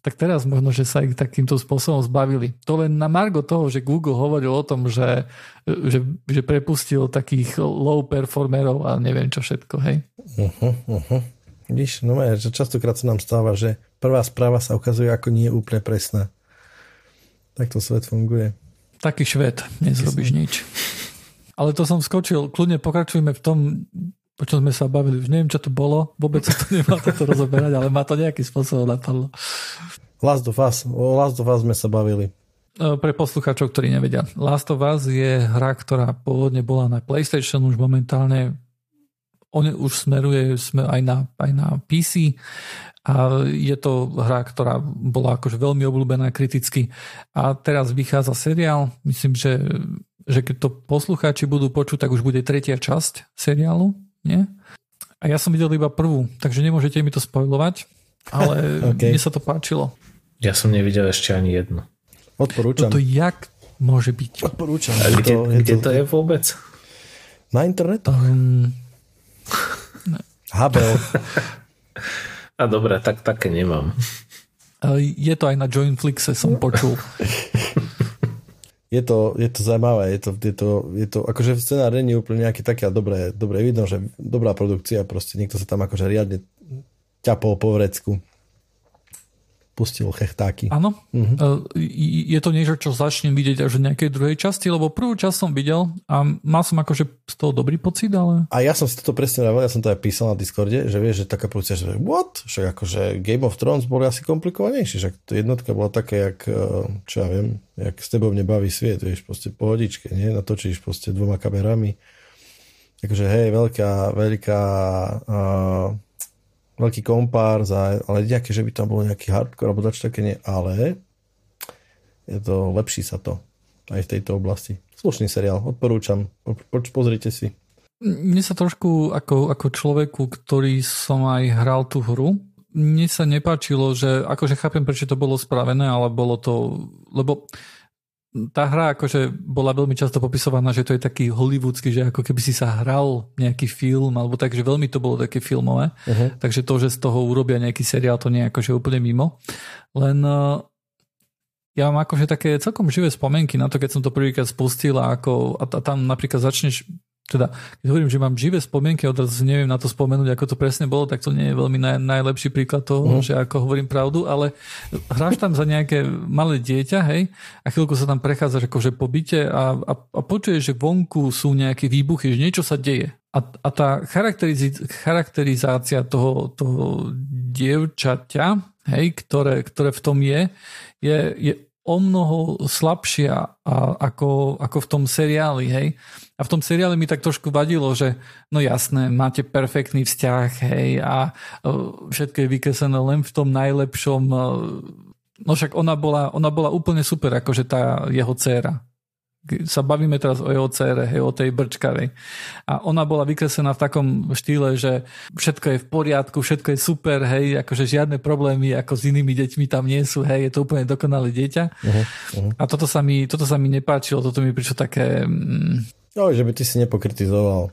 Tak teraz možno, že sa ich takýmto spôsobom zbavili. To len na margo toho, že Google hovoril o tom, že, že, že prepustil takých low performerov a neviem čo všetko. Hej. Uh-huh, uh-huh. Víš, no že častokrát sa nám stáva, že prvá správa sa ukazuje ako nie úplne presná. Tak to svet funguje. Taký šved, nezrobíš nič. Ale to som skočil, kľudne pokračujeme v tom, o čom sme sa bavili. Už neviem, čo to bolo, vôbec sa to nemá toto rozoberať, ale má to nejaký spôsob napadlo. Last of Us, o Last of Us sme sa bavili. E, pre poslucháčov, ktorí nevedia. Last of Us je hra, ktorá pôvodne bola na PlayStation, už momentálne on už smeruje aj na, aj na PC a je to hra, ktorá bola akože veľmi obľúbená kriticky. A teraz vychádza seriál, myslím, že že keď to poslucháči budú počuť, tak už bude tretia časť seriálu, nie? A ja som videl iba prvú, takže nemôžete mi to spojovať, ale okay. mne sa to páčilo. Ja som nevidel ešte ani jednu. Odporúčam. Toto jak môže byť? Odporúčam. A kde, to, kde to, to je vôbec? Na internetu. Um, Habel. A dobre, tak také nemám. Je to aj na Joinflixe, som počul. je to, je to zaujímavé, je to, je to, je to akože scenár není úplne nejaký taký a dobré, dobré vidno, že dobrá produkcia, proste niekto sa tam akože riadne ťapol po vrecku pustil chechtáky. Áno. Uh-huh. Je to niečo, čo začnem vidieť až v nejakej druhej časti, lebo prvú časť som videl a mal som akože z toho dobrý pocit, ale... A ja som si toto presne vravel, ja som to aj písal na Discorde, že vieš, že taká produkcia, že what? Však akože Game of Thrones boli asi komplikovanejší, že to jednotka bola také, jak, eh, čo ja viem, jak s tebou nebaví sviet, vieš, proste pohodičke, nie? Natočíš proste dvoma kamerami. Takže hej, veľká, veľká uh, veľký kompár, za, ale nejaké, že by tam bol nejaký hardcore alebo dač také nie, ale je to, lepší sa to aj v tejto oblasti. Slušný seriál, odporúčam, po, po, pozrite si. Mne sa trošku ako, ako človeku, ktorý som aj hral tú hru, mne sa nepáčilo, že akože chápem, prečo to bolo spravené, ale bolo to, lebo tá hra akože bola veľmi často popisovaná, že to je taký hollywoodsky, že ako keby si sa hral nejaký film, alebo tak, že veľmi to bolo také filmové. Uh-huh. Takže to, že z toho urobia nejaký seriál, to nie je akože úplne mimo. Len uh, ja mám akože také celkom živé spomienky na to, keď som to prvýkrát spustil a, ako, a tam napríklad začneš teda, keď hovorím, že mám živé spomienky, odrazu neviem na to spomenúť, ako to presne bolo, tak to nie je veľmi naj, najlepší príklad toho, mm. že ako hovorím pravdu, ale hráš tam za nejaké malé dieťa, hej, a chvíľku sa tam prechádzaš akože po byte a, a, a počuješ, že vonku sú nejaké výbuchy, že niečo sa deje. A, a tá charakterizácia toho, toho dievčaťa, hej, ktoré, ktoré v tom je, je, je o mnoho slabšia a, ako, ako v tom seriáli, hej. A v tom seriáli mi tak trošku vadilo, že no jasné, máte perfektný vzťah, hej, a uh, všetko je vykreslené len v tom najlepšom. Uh, no však ona bola, ona bola úplne super, akože tá jeho dcéra sa bavíme teraz o jeho cére, hej, o tej brčkavej. A ona bola vykreslená v takom štýle, že všetko je v poriadku, všetko je super, hej, akože žiadne problémy ako s inými deťmi tam nie sú, hej, je to úplne dokonalé dieťa. Uh-huh, uh-huh. A toto sa, mi, toto sa mi nepáčilo, toto mi prišlo také... Mm, no, že by ty si nepokritizoval.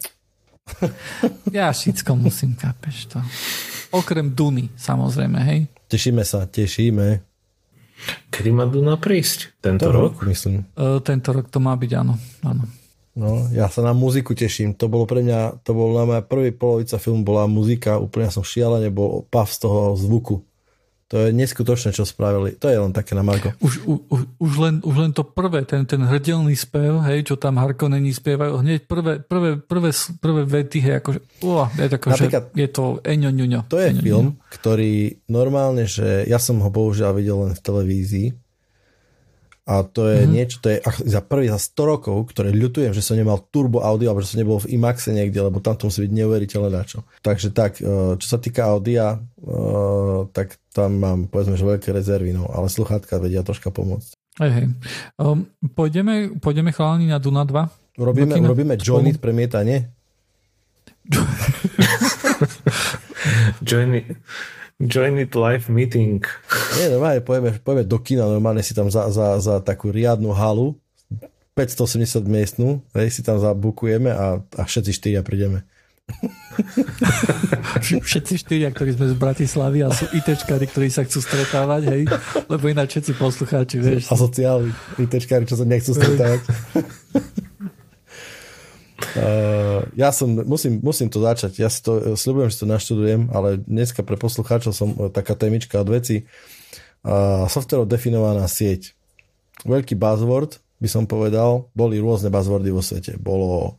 ja všetko musím, kápeš to. Okrem Duny, samozrejme, hej. Tešíme sa, tešíme. Kedy má Duna prísť? Tento to rok? rok? Myslím. Uh, tento rok to má byť, áno. áno. No, ja sa na muziku teším. To bolo pre mňa, to bol na moja prvý polovica filmu bola muzika, úplne som šialene bol pav z toho zvuku. To je neskutočné, čo spravili. To je len také na Marko. Už, u, už, len, už len to prvé, ten, ten hrdelný spev, hej, čo tam Harkonení spievajú, hneď prvé, prvé, prvé, prvé vety, hej, akože, uh, je, tako, že je to eňo, ňuňo. To je eňo, film, ňuňo. ktorý normálne, že ja som ho bohužiaľ videl len v televízii A to je mm-hmm. niečo, to je za prvý za 100 rokov, ktoré ľutujem, že som nemal turbo audio, alebo že som nebol v IMAXe niekde, lebo tam to musí byť neuveriteľné čo. Takže tak, e, čo sa týka audia, e, tak tam mám povedzme, že veľké rezervy, no, ale sluchátka vedia troška pomôcť. Hej, hej. Um, pôjdeme, pôjdeme chalani na Duna 2? Robíme, robíme join it premietanie? join it. Join it live meeting. Nie, normálne pojeme, pojeme do kina, normálne si tam za, za, za takú riadnu halu, 580 miestnú, hej, si tam zabukujeme a, a všetci štyria prídeme. všetci štyria, ktorí sme z Bratislavy a sú ITčkári, ktorí sa chcú stretávať, hej, lebo ináč všetci poslucháči, vieš. A sociálni ITčkári, čo sa nechcú stretávať. Uh, ja som, musím, musím to začať, ja si to, sľubujem, že to naštudujem, ale dneska pre poslucháčov som uh, taká témička od veci. Uh, software definovaná sieť. Veľký buzzword, by som povedal, boli rôzne buzzwordy vo svete. Bolo,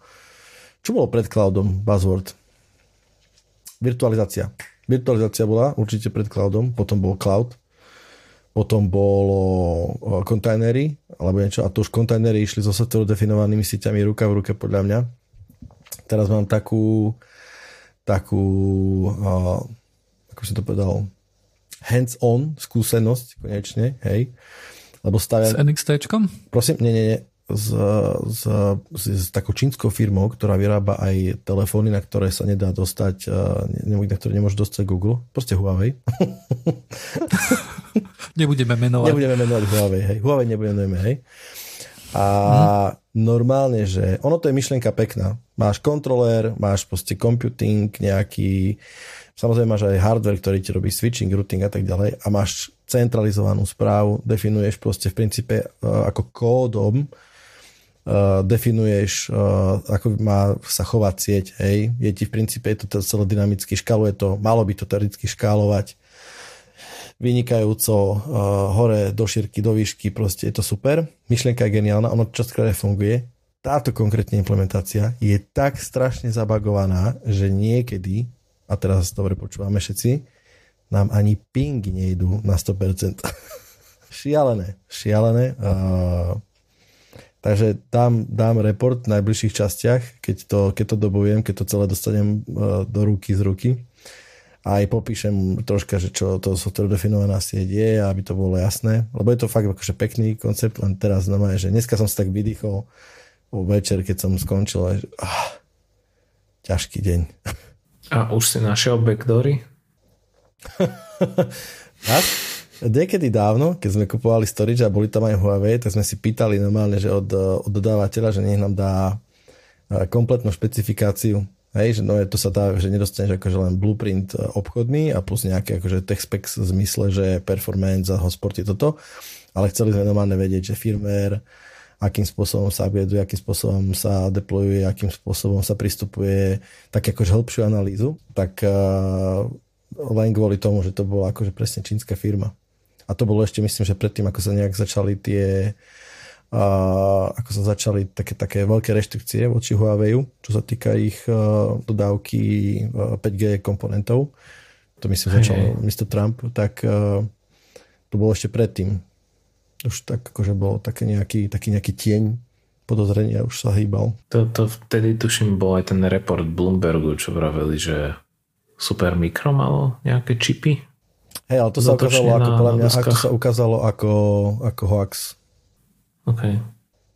čo bolo pred cloudom buzzword? Virtualizácia. Virtualizácia bola určite pred cloudom, potom bol cloud, potom bolo kontajnery, alebo niečo, a to už kontajnery išli so software definovanými sieťami ruka v ruke podľa mňa. Teraz mám takú takú uh, ako si to povedal hands-on skúsenosť konečne, hej. Lebo stavia... S NXT? Prosím, nie, nie, nie. S, s, s, s takou čínskou firmou, ktorá vyrába aj telefóny, na ktoré sa nedá dostať, uh, na ktoré nemôže dostať Google. Proste Huawei. Nebudeme menovať. Nebudeme menovať Huawei, hej. Huawei nebudeme, hej. A hmm. normálne, že ono to je myšlienka pekná. Máš kontroler, máš proste computing nejaký, samozrejme máš aj hardware, ktorý ti robí switching, routing a tak ďalej a máš centralizovanú správu, definuješ proste v princípe uh, ako kódom uh, definuješ, uh, ako má sa chovať sieť, hej. Je ti v princípe, je to celé dynamicky, škaluje to, malo by to teoreticky škálovať vynikajúco uh, hore do šírky, do výšky, proste je to super. Myšlienka je geniálna, ono častokrát funguje. Táto konkrétna implementácia je tak strašne zabagovaná, že niekedy, a teraz dobre počúvame všetci, nám ani ping nejdú na 100%. šialené, šialené. Uh, takže dám, dám report v najbližších častiach, keď to, keď to dobujem, keď to celé dostanem uh, do ruky z ruky a aj popíšem troška, že čo to software definovaná sieť je, aby to bolo jasné, lebo je to fakt akože pekný koncept, len teraz znamená, že dneska som si tak vydýchol o večer, keď som skončil, že, ah, ťažký deň. A už si našiel backdoory? tak? Niekedy dávno, keď sme kupovali storage a boli tam aj Huawei, tak sme si pýtali normálne, že od, od dodávateľa, že nech nám dá eh, kompletnú špecifikáciu. Hej, že no, to sa dá, že nedostaneš akože len blueprint e, obchodný a plus nejaký akože tech specs v zmysle, že performance a hosporty toto, ale chceli sme normálne vedieť, že firmware, akým spôsobom sa upgradeuje, akým spôsobom sa deployuje, akým spôsobom sa pristupuje, tak akože hĺbšiu analýzu, tak uh, len kvôli tomu, že to bola akože presne čínska firma. A to bolo ešte, myslím, že predtým, ako sa nejak začali tie a ako sa začali také, také veľké reštrikcie voči Huawei, čo sa týka ich uh, dodávky uh, 5G komponentov. To myslím začal hey. Mr. Trump, tak uh, to bolo ešte predtým. Už tak akože bol taký nejaký, taký nejaký tieň podozrenia už sa hýbal. To, to vtedy tuším bol aj ten report Bloombergu, čo vraveli, že Super Micro malo nejaké čipy. Hej, ale to sa ukázalo ako, podľa mňa, ako sa ukázalo ako, ako hoax Okay.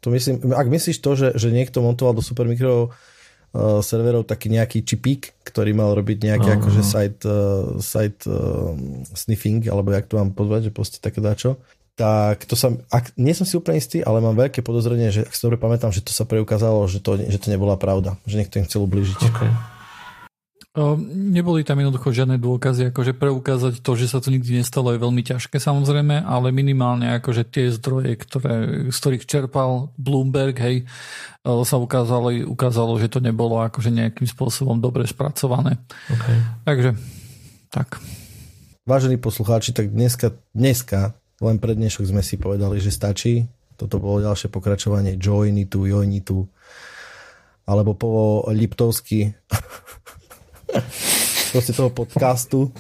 To myslím, ak myslíš to, že, že niekto montoval do Supermicro uh, serverov taký nejaký čipík, ktorý mal robiť nejaký uh-huh. akože site, uh, site uh, sniffing, alebo jak to mám pozvať, že proste také dačo, tak to sa, ak, nie som si úplne istý, ale mám veľké podozrenie, že ak si dobre pamätám, že to sa preukázalo, že to, že to nebola pravda, že niekto im chcel ubližiť. Okay. Neboli tam jednoducho žiadne dôkazy, akože preukázať to, že sa to nikdy nestalo je veľmi ťažké samozrejme, ale minimálne akože tie zdroje, ktoré, z ktorých čerpal Bloomberg, hej, sa ukázalo, ukázalo, že to nebolo akože nejakým spôsobom dobre spracované. Okay. Takže, tak. Vážení poslucháči, tak dneska, dneska, len pred dnešok sme si povedali, že stačí. Toto bolo ďalšie pokračovanie Joinitu, Joinitu, alebo po Liptovsky proste toho podcastu.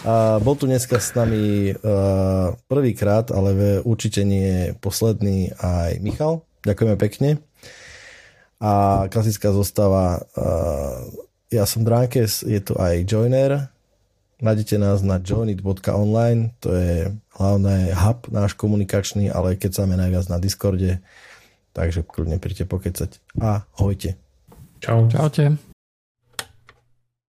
A bol tu dneska s nami uh, prvýkrát, ale určite nie posledný aj Michal. Ďakujeme pekne. A klasická zostava, uh, ja som Dránkes, je tu aj Joiner. Nájdete nás na joinit.online, to je hlavné hub náš komunikačný, ale keď sa najviac na Discorde, takže kľudne príďte pokecať. A hojte. Čau. Čaute.